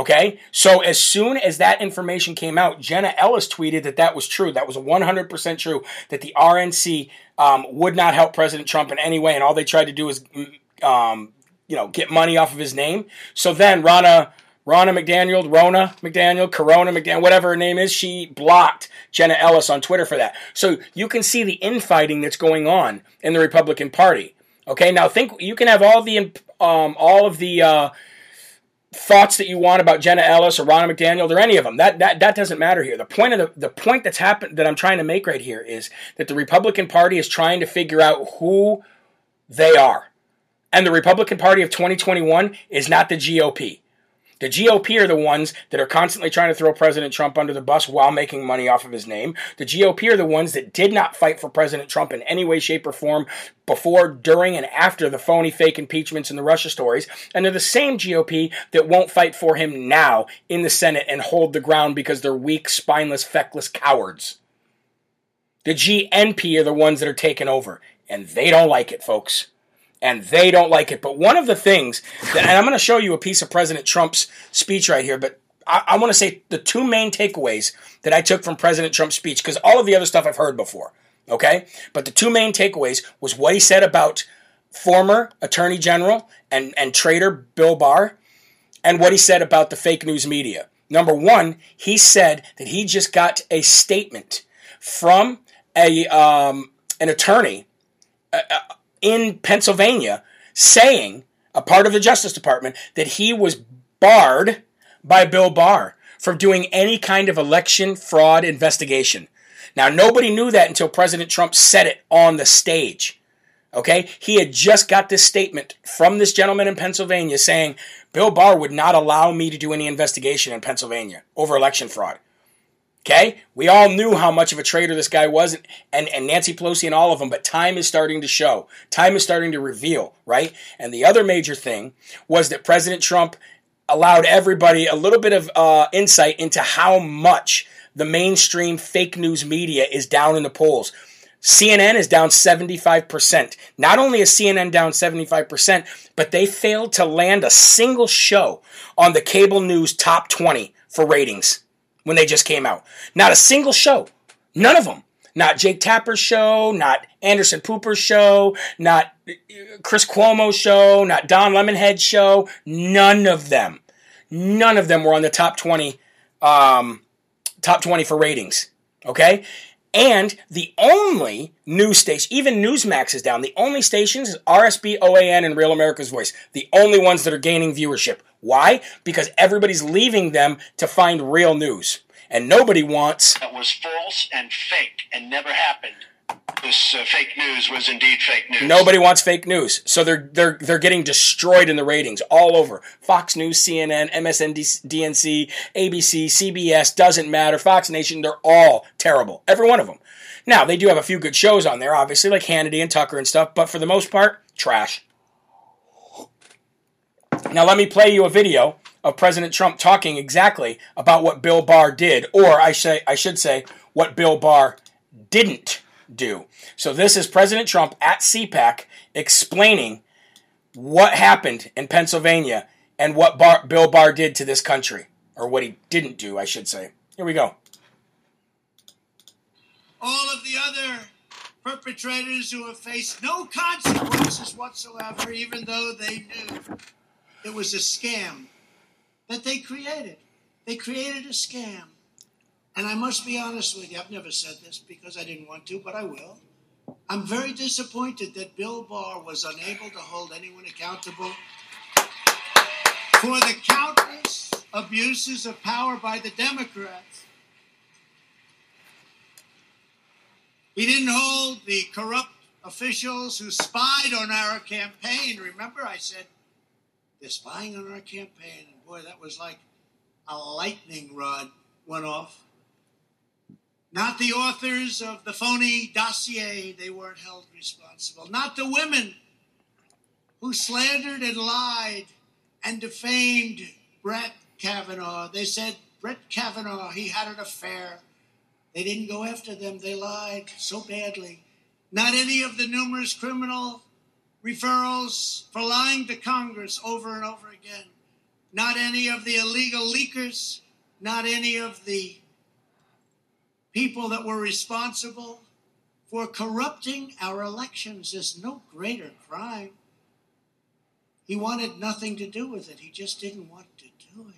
Okay? So as soon as that information came out, Jenna Ellis tweeted that that was true. That was 100% true, that the RNC um, would not help President Trump in any way, and all they tried to do is, um, you know, get money off of his name. So then Ronna Ronna McDaniel, Rona McDaniel, Corona McDaniel, whatever her name is, she blocked Jenna Ellis on Twitter for that. So you can see the infighting that's going on in the Republican Party. Okay, now think you can have all the um, all of the uh, thoughts that you want about Jenna Ellis or Ronna McDaniel or any of them. That that that doesn't matter here. The point of the the point that's happened that I'm trying to make right here is that the Republican Party is trying to figure out who they are. And the Republican Party of 2021 is not the GOP. The GOP are the ones that are constantly trying to throw President Trump under the bus while making money off of his name. The GOP are the ones that did not fight for President Trump in any way, shape, or form before, during, and after the phony fake impeachments and the Russia stories. And they're the same GOP that won't fight for him now in the Senate and hold the ground because they're weak, spineless, feckless cowards. The GNP are the ones that are taking over, and they don't like it, folks. And they don't like it. But one of the things, that, and I'm going to show you a piece of President Trump's speech right here, but I, I want to say the two main takeaways that I took from President Trump's speech, because all of the other stuff I've heard before, okay? But the two main takeaways was what he said about former Attorney General and, and traitor Bill Barr, and what he said about the fake news media. Number one, he said that he just got a statement from a um, an attorney in Pennsylvania saying, a part of the Justice Department, that he was barred by Bill Barr from doing any kind of election fraud investigation. Now, nobody knew that until President Trump said it on the stage. Okay? He had just got this statement from this gentleman in Pennsylvania saying Bill Barr would not allow me to do any investigation in Pennsylvania over election fraud. Okay? We all knew how much of a traitor this guy was, and, and Nancy Pelosi and all of them, but time is starting to show. Time is starting to reveal, right? And the other major thing was that President Trump allowed everybody a little bit of uh, insight into how much the mainstream fake news media is down in the polls. CNN is down 75%. Not only is CNN down 75%, but they failed to land a single show on the cable news top 20 for ratings when they just came out. Not a single show. None of them. Not Jake Tapper's show, not Anderson Cooper's show, not Chris Cuomo's show, not Don Lemonhead's show. None of them. None of them were on the top 20 um, top 20 for ratings. Okay? And the only news station, even Newsmax is down. The only stations is RSB, OAN, and Real America's Voice. The only ones that are gaining viewership. Why? Because everybody's leaving them to find real news. And nobody wants. That was false and fake and never happened. This uh, fake news was indeed fake news. Nobody wants fake news, so they're they're they're getting destroyed in the ratings all over. Fox News, CNN, MSNBC, ABC, CBS doesn't matter. Fox Nation, they're all terrible, every one of them. Now they do have a few good shows on there, obviously like Hannity and Tucker and stuff, but for the most part, trash. Now, let me play you a video of President Trump talking exactly about what Bill Barr did, or I, say, I should say, what Bill Barr didn't do. So, this is President Trump at CPAC explaining what happened in Pennsylvania and what Barr, Bill Barr did to this country, or what he didn't do, I should say. Here we go. All of the other perpetrators who have faced no consequences whatsoever, even though they knew it was a scam that they created. They created a scam. And I must be honest with you, I've never said this because I didn't want to, but I will. I'm very disappointed that Bill Barr was unable to hold anyone accountable for the countless abuses of power by the Democrats. He didn't hold the corrupt officials who spied on our campaign. Remember, I said they're spying on our campaign. And boy, that was like a lightning rod went off. Not the authors of the phony dossier, they weren't held responsible. Not the women who slandered and lied and defamed Brett Kavanaugh. They said Brett Kavanaugh, he had an affair. They didn't go after them, they lied so badly. Not any of the numerous criminal referrals for lying to Congress over and over again. Not any of the illegal leakers, not any of the people that were responsible for corrupting our elections. is no greater crime. He wanted nothing to do with it, he just didn't want to do it.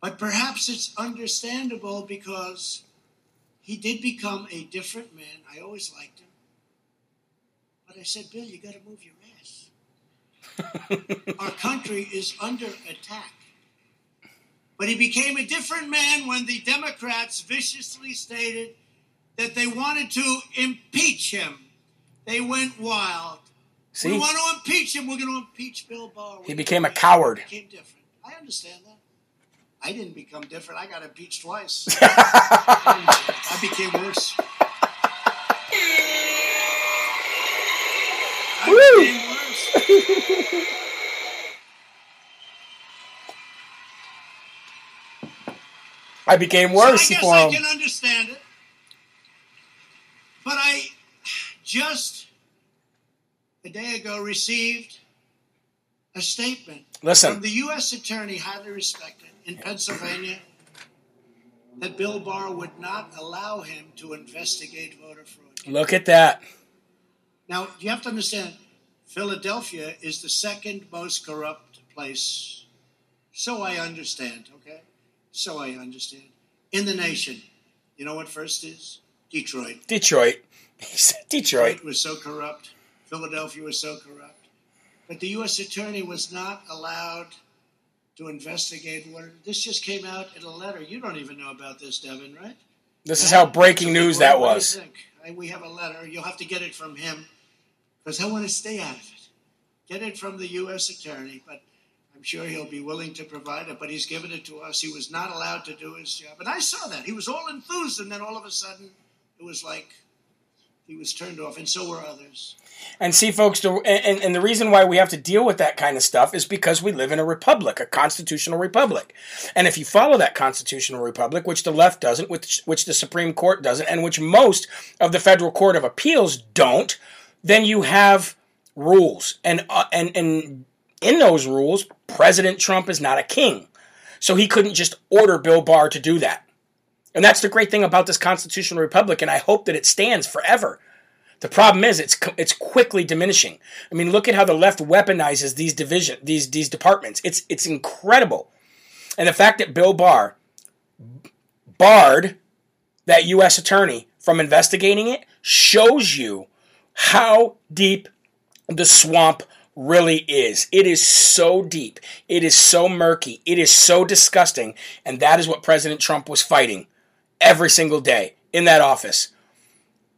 But perhaps it's understandable because he did become a different man. I always liked him. But I said, Bill, you got to move your ass. Our country is under attack. But he became a different man when the Democrats viciously stated that they wanted to impeach him. They went wild. See? We want to impeach him. We're going to impeach Bill Barr. he became a coward. He became different. I understand that. I didn't become different. I got impeached twice. I became worse. I became worse so I guess for I him. can understand it, but I just a day ago received a statement Listen. from the U.S. Attorney, highly respected in Pennsylvania, that Bill Barr would not allow him to investigate voter fraud. Look at that. Now, you have to understand, Philadelphia is the second most corrupt place. So I understand, okay? So I understand. In the nation. You know what first is? Detroit. Detroit. Detroit. Detroit was so corrupt. Philadelphia was so corrupt. But the U.S. attorney was not allowed to investigate what. This just came out in a letter. You don't even know about this, Devin, right? This is how breaking news that What do you was. We have a letter. You'll have to get it from him because I want to stay out of it. Get it from the U.S. attorney, but I'm sure he'll be willing to provide it. But he's given it to us. He was not allowed to do his job, and I saw that. He was all enthused, and then all of a sudden, it was like he was turned off, and so were others. And see, folks, the, and, and the reason why we have to deal with that kind of stuff is because we live in a republic, a constitutional republic. And if you follow that constitutional republic, which the left doesn't, which, which the Supreme Court doesn't, and which most of the federal court of appeals don't, then you have rules. And, uh, and, and in those rules, President Trump is not a king. So he couldn't just order Bill Barr to do that. And that's the great thing about this constitutional republic, and I hope that it stands forever. The problem is it's it's quickly diminishing. I mean, look at how the left weaponizes these division these these departments. It's it's incredible. And the fact that Bill Barr barred that US attorney from investigating it shows you how deep the swamp really is. It is so deep. It is so murky. It is so disgusting. And that is what President Trump was fighting every single day in that office.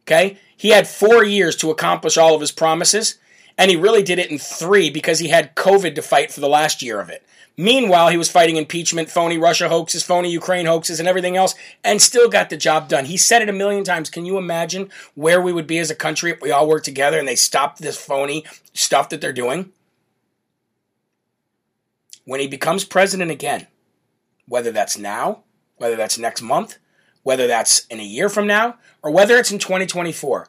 Okay? He had four years to accomplish all of his promises, and he really did it in three because he had COVID to fight for the last year of it. Meanwhile, he was fighting impeachment, phony Russia hoaxes, phony Ukraine hoaxes, and everything else, and still got the job done. He said it a million times. Can you imagine where we would be as a country if we all worked together and they stopped this phony stuff that they're doing? When he becomes president again, whether that's now, whether that's next month, whether that's in a year from now, or whether it's in 2024,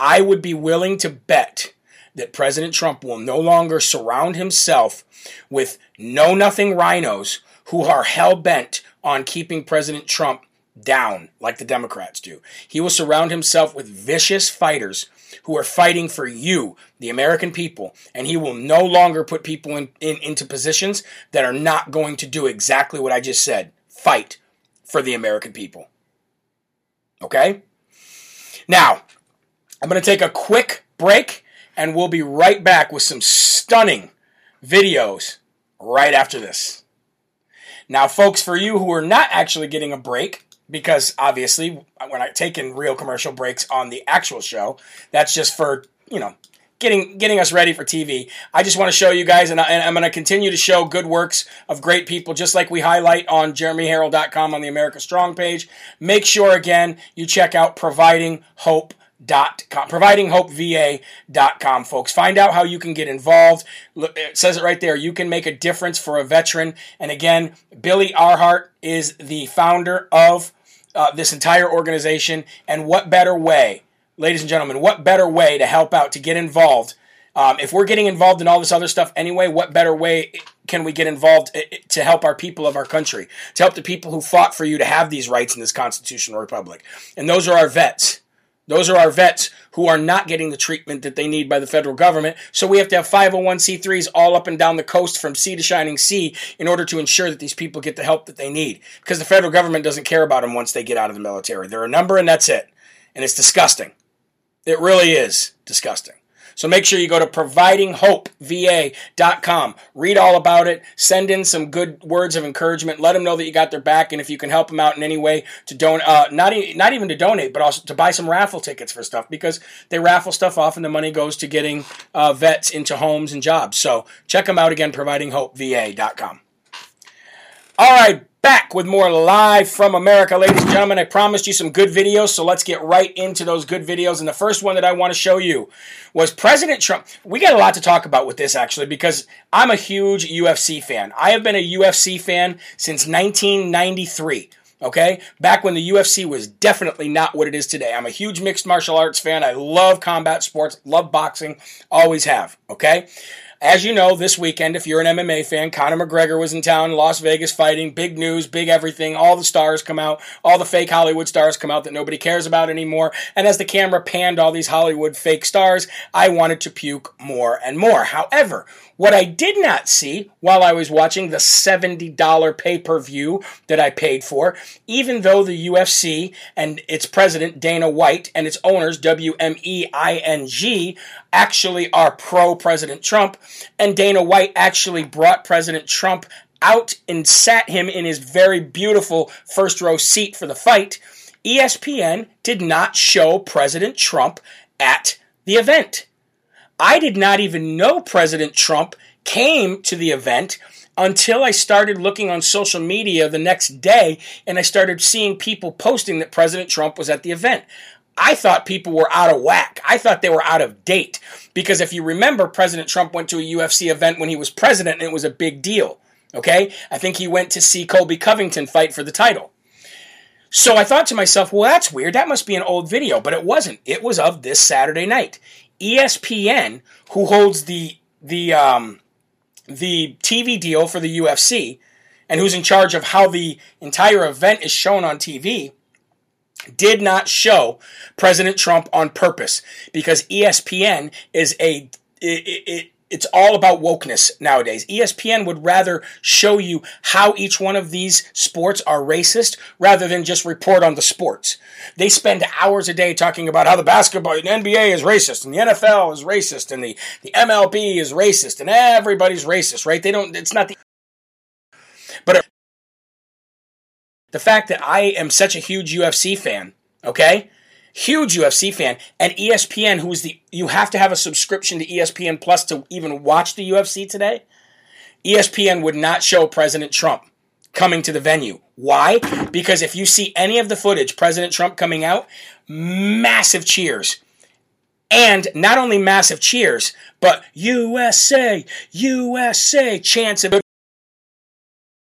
I would be willing to bet that President Trump will no longer surround himself with know nothing rhinos who are hell bent on keeping President Trump down like the Democrats do. He will surround himself with vicious fighters who are fighting for you, the American people, and he will no longer put people in, in, into positions that are not going to do exactly what I just said fight for the American people. Okay? Now, I'm going to take a quick break and we'll be right back with some stunning videos right after this. Now, folks, for you who are not actually getting a break, because obviously we're not taking real commercial breaks on the actual show, that's just for, you know, getting getting us ready for TV. I just want to show you guys, and, I, I'm going to continue to show good works of great people, just like we highlight on JeremyHerrell.com on the America Strong page. Make sure again you check out Providing Hope. Dot com, providinghopeva.com, folks. Find out how you can get involved. It says it right there. You can make a difference for a veteran. And again, Billy Arhart is the founder of uh, this entire organization. And what better way ladies and gentlemen, what better way to help out, to get involved? Um, if we're getting involved in all this other stuff anyway, what better way can we get involved to help our people of our country, to help the people who fought for you to have these rights in this constitutional republic? And those are our vets. Those are our vets who are not getting the treatment that they need by the federal government. So we have to have 501c3s all up and down the coast from sea to shining sea in order to ensure that these people get the help that they need. Because the federal government doesn't care about them once they get out of the military. They're a number and that's it. And it's disgusting. It really is disgusting. So make sure you go to providinghopeva.com. Read all about it. Send in some good words of encouragement. Let them know that you got their back, and if you can help them out in any way to don, uh, not e- not even to donate, but also to buy some raffle tickets for stuff because they raffle stuff off, and the money goes to getting uh, vets into homes and jobs. So check them out again. Providinghopeva.com. All right, back with more live from America, ladies and gentlemen. I promised you some good videos, so let's get right into those good videos. And the first one that I want to show you was President Trump. We got a lot to talk about with this actually because I'm a huge UFC fan. I have been a UFC fan since 1993. Okay? Back when the UFC was definitely not what it is today. I'm a huge mixed martial arts fan. I love combat sports, love boxing, always have. Okay? As you know, this weekend, if you're an MMA fan, Conor McGregor was in town, Las Vegas fighting, big news, big everything. All the stars come out, all the fake Hollywood stars come out that nobody cares about anymore. And as the camera panned all these Hollywood fake stars, I wanted to puke more and more. However, what I did not see while I was watching the $70 pay per view that I paid for, even though the UFC and its president, Dana White, and its owners, WME-IMG, actually are pro President Trump, and Dana White actually brought President Trump out and sat him in his very beautiful first row seat for the fight, ESPN did not show President Trump at the event. I did not even know President Trump came to the event until I started looking on social media the next day and I started seeing people posting that President Trump was at the event. I thought people were out of whack. I thought they were out of date. Because if you remember, President Trump went to a UFC event when he was president and it was a big deal. Okay? I think he went to see Colby Covington fight for the title. So I thought to myself, well, that's weird. That must be an old video. But it wasn't. It was of this Saturday night. ESPN, who holds the the um, the TV deal for the UFC, and who's in charge of how the entire event is shown on TV, did not show President Trump on purpose because ESPN is a it, it, it's all about wokeness nowadays. ESPN would rather show you how each one of these sports are racist rather than just report on the sports. They spend hours a day talking about how the basketball, the NBA is racist and the NFL is racist and the, the MLB is racist and everybody's racist, right? They don't, it's not the, but the fact that I am such a huge UFC fan, okay? Huge UFC fan, and ESPN, who's the you have to have a subscription to ESPN Plus to even watch the UFC today. ESPN would not show President Trump coming to the venue. Why? Because if you see any of the footage, President Trump coming out, massive cheers. And not only massive cheers, but USA, USA chants of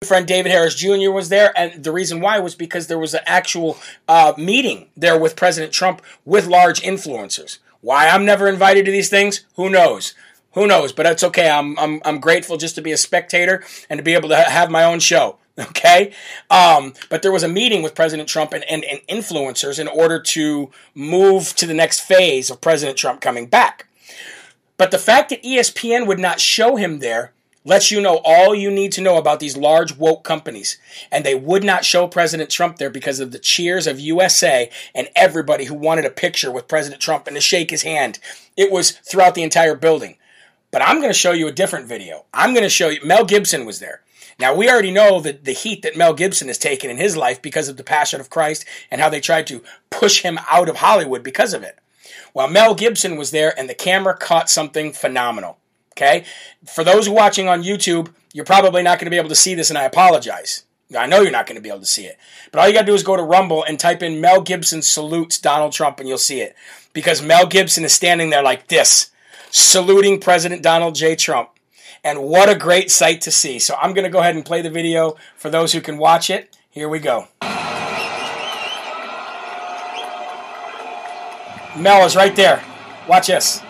friend David Harris Jr. was there, and the reason why was because there was an actual uh, meeting there with President Trump with large influencers. Why I'm never invited to these things, who knows? Who knows? But it's okay. I'm I'm I'm grateful just to be a spectator and to be able to have my own show. Okay, um, but there was a meeting with President Trump and, and, and influencers in order to move to the next phase of President Trump coming back. But the fact that ESPN would not show him there lets you know all you need to know about these large woke companies. And they would not show President Trump there because of the cheers of USA and everybody who wanted a picture with President Trump and to shake his hand. It was throughout the entire building. But I'm going to show you a different video. I'm going to show you, Mel Gibson was there. Now, we already know that the heat that Mel Gibson has taken in his life because of the Passion of Christ and how they tried to push him out of Hollywood because of it. Well, Mel Gibson was there and the camera caught something phenomenal. Okay? For those watching on YouTube, you're probably not going to be able to see this, and I apologize. I know you're not going to be able to see it. But all you got to do is go to Rumble and type in Mel Gibson salutes Donald Trump, and you'll see it. Because Mel Gibson is standing there like this, saluting President Donald J. Trump. And what a great sight to see. So I'm going to go ahead and play the video for those who can watch it. Here we go. Mel is right there. Watch this.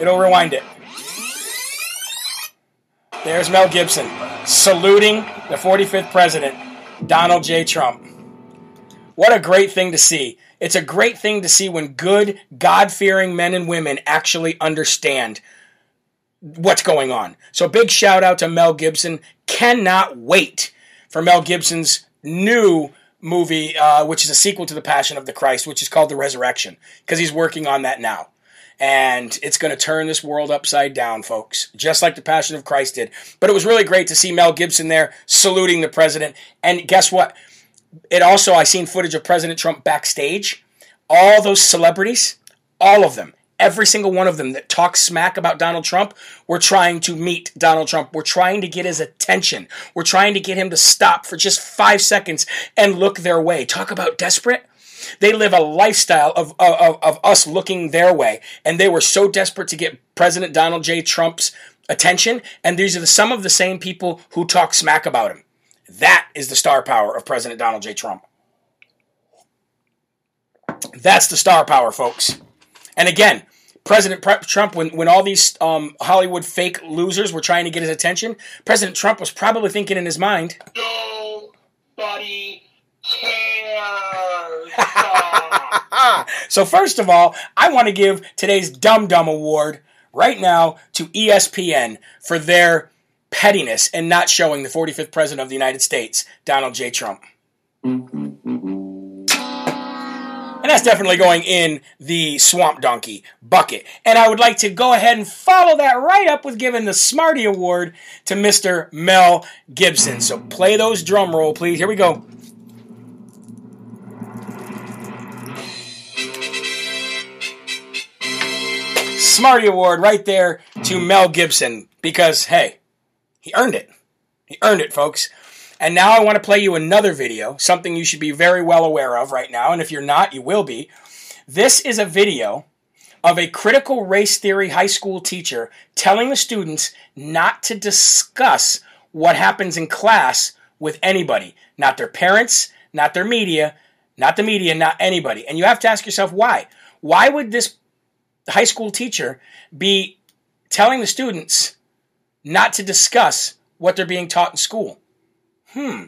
It'll rewind it. There's Mel Gibson saluting the 45th president, Donald J. Trump. What a great thing to see. It's a great thing to see when good, God fearing men and women actually understand what's going on. So, big shout out to Mel Gibson. Cannot wait for Mel Gibson's new movie, uh, which is a sequel to The Passion of the Christ, which is called The Resurrection, because he's working on that now and it's going to turn this world upside down, folks, just like the Passion of Christ did. But it was really great to see Mel Gibson there saluting the president. And guess what? It also, I seen footage of President Trump backstage. All those celebrities, all of them, every single one of them that talk smack about Donald Trump, were trying to meet Donald Trump. We're trying to get his attention. We're trying to get him to stop for just five seconds and look their way. Talk about desperate. They live a lifestyle of, of, of us looking their way. And they were so desperate to get President Donald J. Trump's attention. And these are the, some of the same people who talk smack about him. That is the star power of President Donald J. Trump. That's the star power, folks. And again, President Trump, when, when all these um, Hollywood fake losers were trying to get his attention, President Trump was probably thinking in his mind, Nobody. so, first of all, I want to give today's Dumb Dumb Award right now to ESPN for their pettiness and not showing the 45th President of the United States, Donald J. Trump. And that's definitely going in the Swamp Donkey bucket. And I would like to go ahead and follow that right up with giving the Smarty Award to Mr. Mel Gibson. So play those drum roll, please. Here we go. Smarty Award right there to Mel Gibson because, hey, he earned it. He earned it, folks. And now I want to play you another video, something you should be very well aware of right now. And if you're not, you will be. This is a video of a critical race theory high school teacher telling the students not to discuss what happens in class with anybody, not their parents, not their media, not the media, not anybody. And you have to ask yourself why. Why would this high school teacher be telling the students not to discuss what they're being taught in school? Hmm.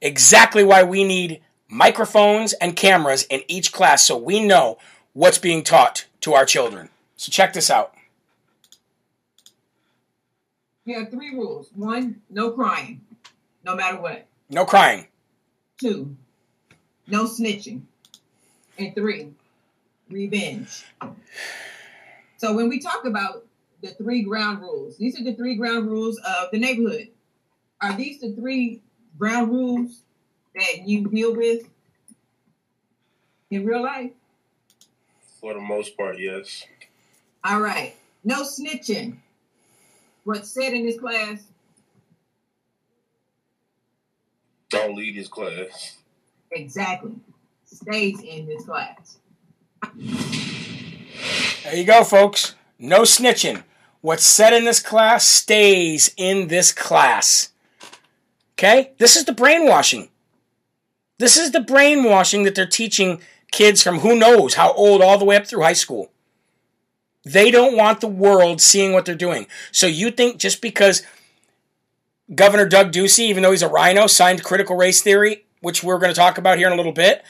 Exactly why we need microphones and cameras in each class so we know what's being taught to our children. So check this out. You have three rules. One, no crying, no matter what. No crying. Two, no snitching. And three, revenge. So when we talk about the three ground rules, these are the three ground rules of the neighborhood. Are these the three ground rules that you deal with in real life? For the most part, yes. All right. No snitching. What's said in this class? Don't leave this class. Exactly. Stays in this class. There you go, folks. No snitching. What's said in this class stays in this class. Okay? This is the brainwashing. This is the brainwashing that they're teaching kids from who knows how old all the way up through high school. They don't want the world seeing what they're doing. So you think just because Governor Doug Ducey, even though he's a rhino, signed critical race theory, which we're going to talk about here in a little bit,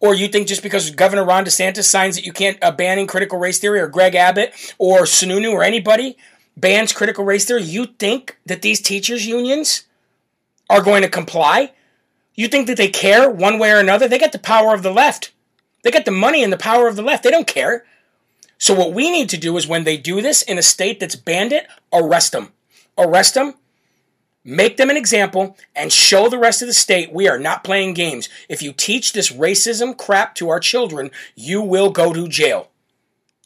or you think just because Governor Ron DeSantis signs that you can't uh, banning critical race theory, or Greg Abbott, or Sununu, or anybody bans critical race theory, you think that these teachers' unions are going to comply? You think that they care one way or another? They got the power of the left. They got the money and the power of the left. They don't care. So what we need to do is when they do this in a state that's banned it, arrest them. Arrest them, make them an example, and show the rest of the state we are not playing games. If you teach this racism crap to our children, you will go to jail.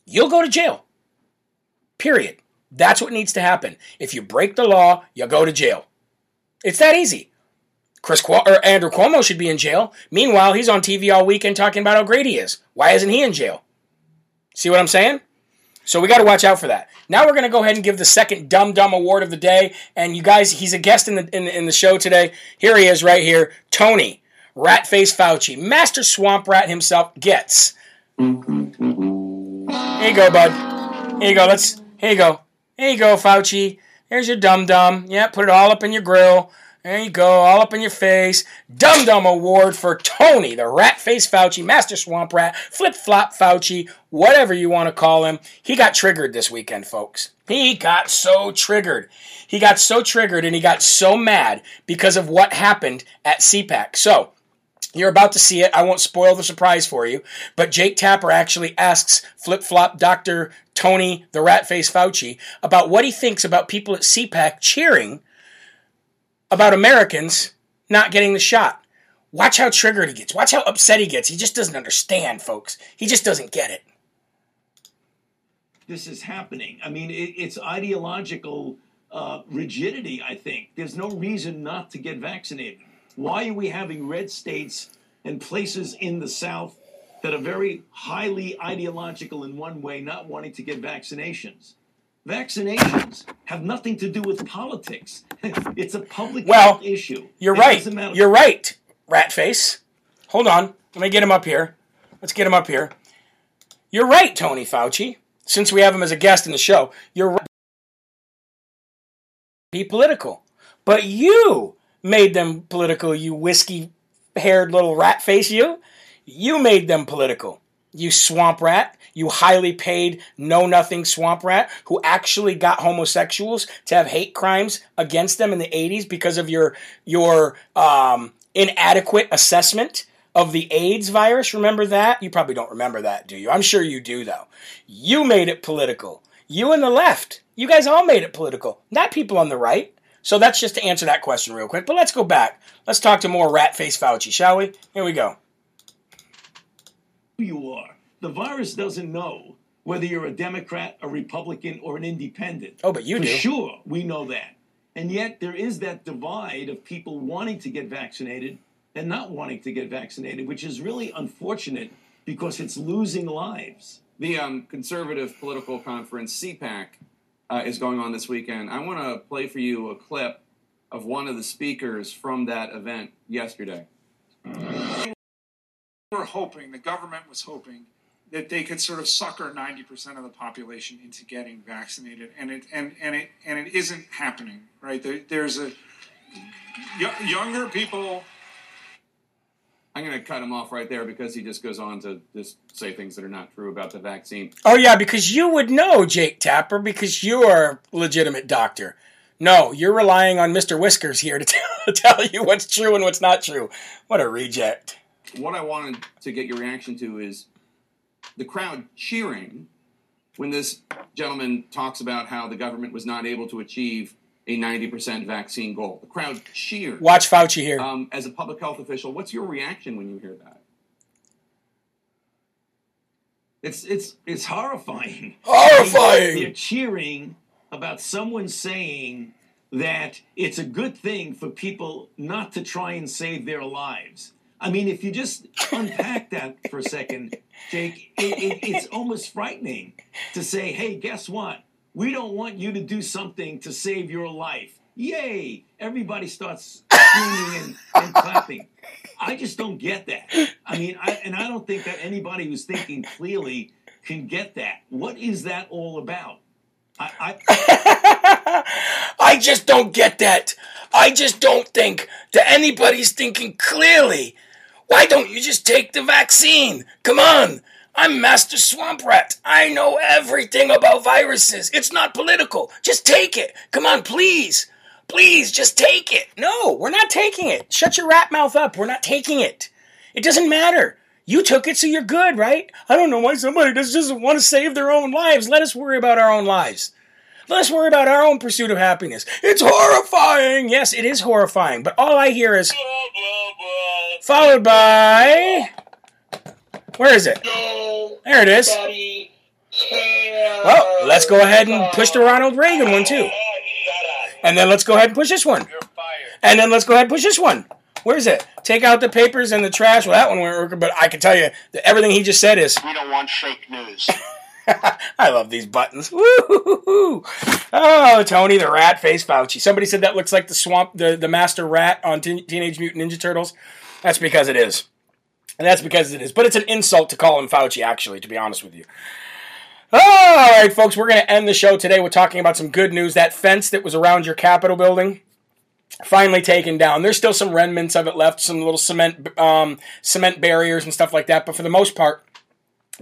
You'll go to jail. Period. That's what needs to happen. If you break the law, you go to jail. It's that easy. Chris or Andrew Cuomo should be in jail. Meanwhile, he's on TV all weekend talking about how great he is. Why isn't he in jail? See what I'm saying? So we got to watch out for that. Now we're going to go ahead and give the second Dumb Dumb Award of the day. And you guys, he's a guest in the, in, in the show today. Here he is right here. Tony, Ratface Fauci, Master Swamp Rat himself gets. Here you go, bud. Here you go. Let's, here you go. Here you go, Fauci. Here's your dum dum. Yeah, put it all up in your grill. There you go, all up in your face. Dum Dum Award for Tony, the rat face Fauci, Master Swamp Rat, Flip Flop Fauci, whatever you want to call him. He got triggered this weekend, folks. He got so triggered. He got so triggered and he got so mad because of what happened at CPAC. So, you're about to see it. I won't spoil the surprise for you. But Jake Tapper actually asks Flip Flop Dr. Tony, the rat face Fauci, about what he thinks about people at CPAC cheering about Americans not getting the shot. Watch how triggered he gets. Watch how upset he gets. He just doesn't understand, folks. He just doesn't get it. This is happening. I mean, it, it's ideological uh, rigidity, I think. There's no reason not to get vaccinated. Why are we having red states and places in the South that are very highly ideological in one way, not wanting to get vaccinations? Vaccinations have nothing to do with politics. it's a public Well, health issue. You're It right. You're right, rat face. Hold on. Let me get him up here. Let's get him up here. You're right, Tony Fauci. Since we have him as a guest in the show, you're right. Be political. But you made them political, you whiskey haired little rat face, you. You made them political. You swamp rat. You highly paid, know nothing swamp rat who actually got homosexuals to have hate crimes against them in the 80s because of your your um, inadequate assessment of the AIDS virus. Remember that? You probably don't remember that, do you? I'm sure you do, though. You made it political. You and the left. You guys all made it political, not people on the right. So that's just to answer that question real quick. But let's go back. Let's talk to more rat face Fauci, shall we? Here we go. Who you are. The virus doesn't know whether you're a Democrat, a Republican, or an independent. Oh, but you For do. sure, we know that. And yet there is that divide of people wanting to get vaccinated and not wanting to get vaccinated, which is really unfortunate because it's losing lives. The um, conservative political conference, CPAC, uh, is going on this weekend. I want to play for you a clip of one of the speakers from that event yesterday. Were hoping, the government was hoping, that they could sort of sucker 90% of the population into getting vaccinated. And it, and, and it, and it isn't happening, right? There, there's a, y- younger people, I'm going to cut him off right there because he just goes on to just say things that are not true about the vaccine. Oh yeah, because you would know, Jake Tapper, because you're a legitimate doctor. No, you're relying on Mr. Whiskers here to tell, tell you what's true and what's not true. What a reject. What I wanted to get your reaction to is the crowd cheering when this gentleman talks about how the government was not able to achieve a 90% vaccine goal. The crowd cheered. Watch Fauci here. Um, as a public health official, what's your reaction when you hear that? It's it's it's horrifying. Horrifying! They're cheering about someone saying that it's a good thing for people not to try and save their lives. I mean, if you just unpack that for a second, Jake, it, it, it's almost frightening to say, "Hey, guess what? We don't want you to do something to save your life." Yay! Everybody starts screaming and, and clapping. I just don't get that. I mean, I, and I don't think that anybody who's thinking clearly can get that. What is that all about? I, I, I just don't get that. I just don't think that anybody's thinking clearly. Why don't you just take the vaccine? Come on. I'm Master Swamp Rat. I know everything about viruses. It's not political. Just take it. Come on, please. Please, just take it. No, we're not taking it. Shut your rat mouth up. We're not taking it. It doesn't matter. You took it, so you're good, right? I don't know why somebody just doesn't want to save their own lives. Let us worry about our own lives. Let us worry about our own pursuit of happiness. It's horrifying. Yes, it is horrifying. But all I hear is followed by. Where is it? There it is. Well, let's go ahead and push the Ronald Reagan one too. And then let's go ahead and push this one. And then let's go ahead and push this one. Where is it? Take out the papers and the trash. Well, that one won't work, but I can tell you that everything he just said is. We don't want fake news. I love these buttons. Woo! Oh, Tony the Rat Face Fauci. Somebody said that looks like the swamp, the, the master rat on Teen- Teenage Mutant Ninja Turtles. That's because it is. And that's because it is. But it's an insult to call him Fauci, actually, to be honest with you. All right, folks, we're going to end the show today with talking about some good news. That fence that was around your Capitol building finally taken down. There's still some remnants of it left, some little cement um, cement barriers and stuff like that. But for the most part,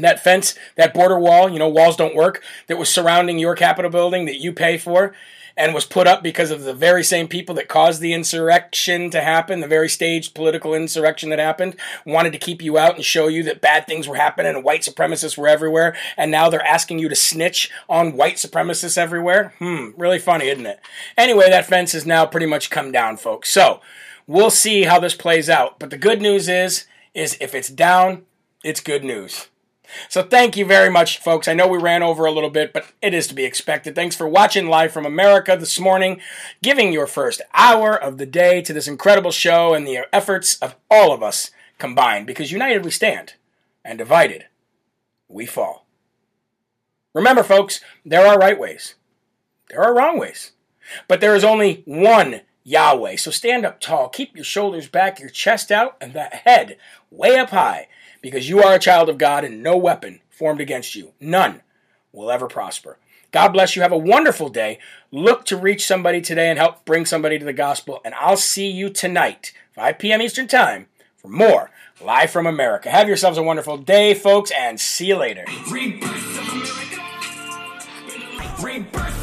that fence, that border wall, you know, walls don't work, that was surrounding your Capitol building that you pay for and was put up because of the very same people that caused the insurrection to happen, the very staged political insurrection that happened, wanted to keep you out and show you that bad things were happening and white supremacists were everywhere, and now they're asking you to snitch on white supremacists everywhere? Hmm, really funny, isn't it? Anyway, that fence has now pretty much come down, folks. So, we'll see how this plays out. But the good news is, is if it's down, it's good news. So thank you very much, folks. I know we ran over a little bit, but it is to be expected. Thanks for watching live from America this morning, giving your first hour of the day to this incredible show and the efforts of all of us combined. Because united we stand, and divided we fall. Remember, folks, there are right ways. There are wrong ways. But there is only one Yahweh. So stand up tall, keep your shoulders back, your chest out, and that head way up high, because you are a child of God and no weapon formed against you, none, will ever prosper. God bless you. Have a wonderful day. Look to reach somebody today and help bring somebody to the gospel. And I'll see you tonight, 5 p.m. Eastern Time, for more Live from America. Have yourselves a wonderful day, folks, and see you later. Rebirth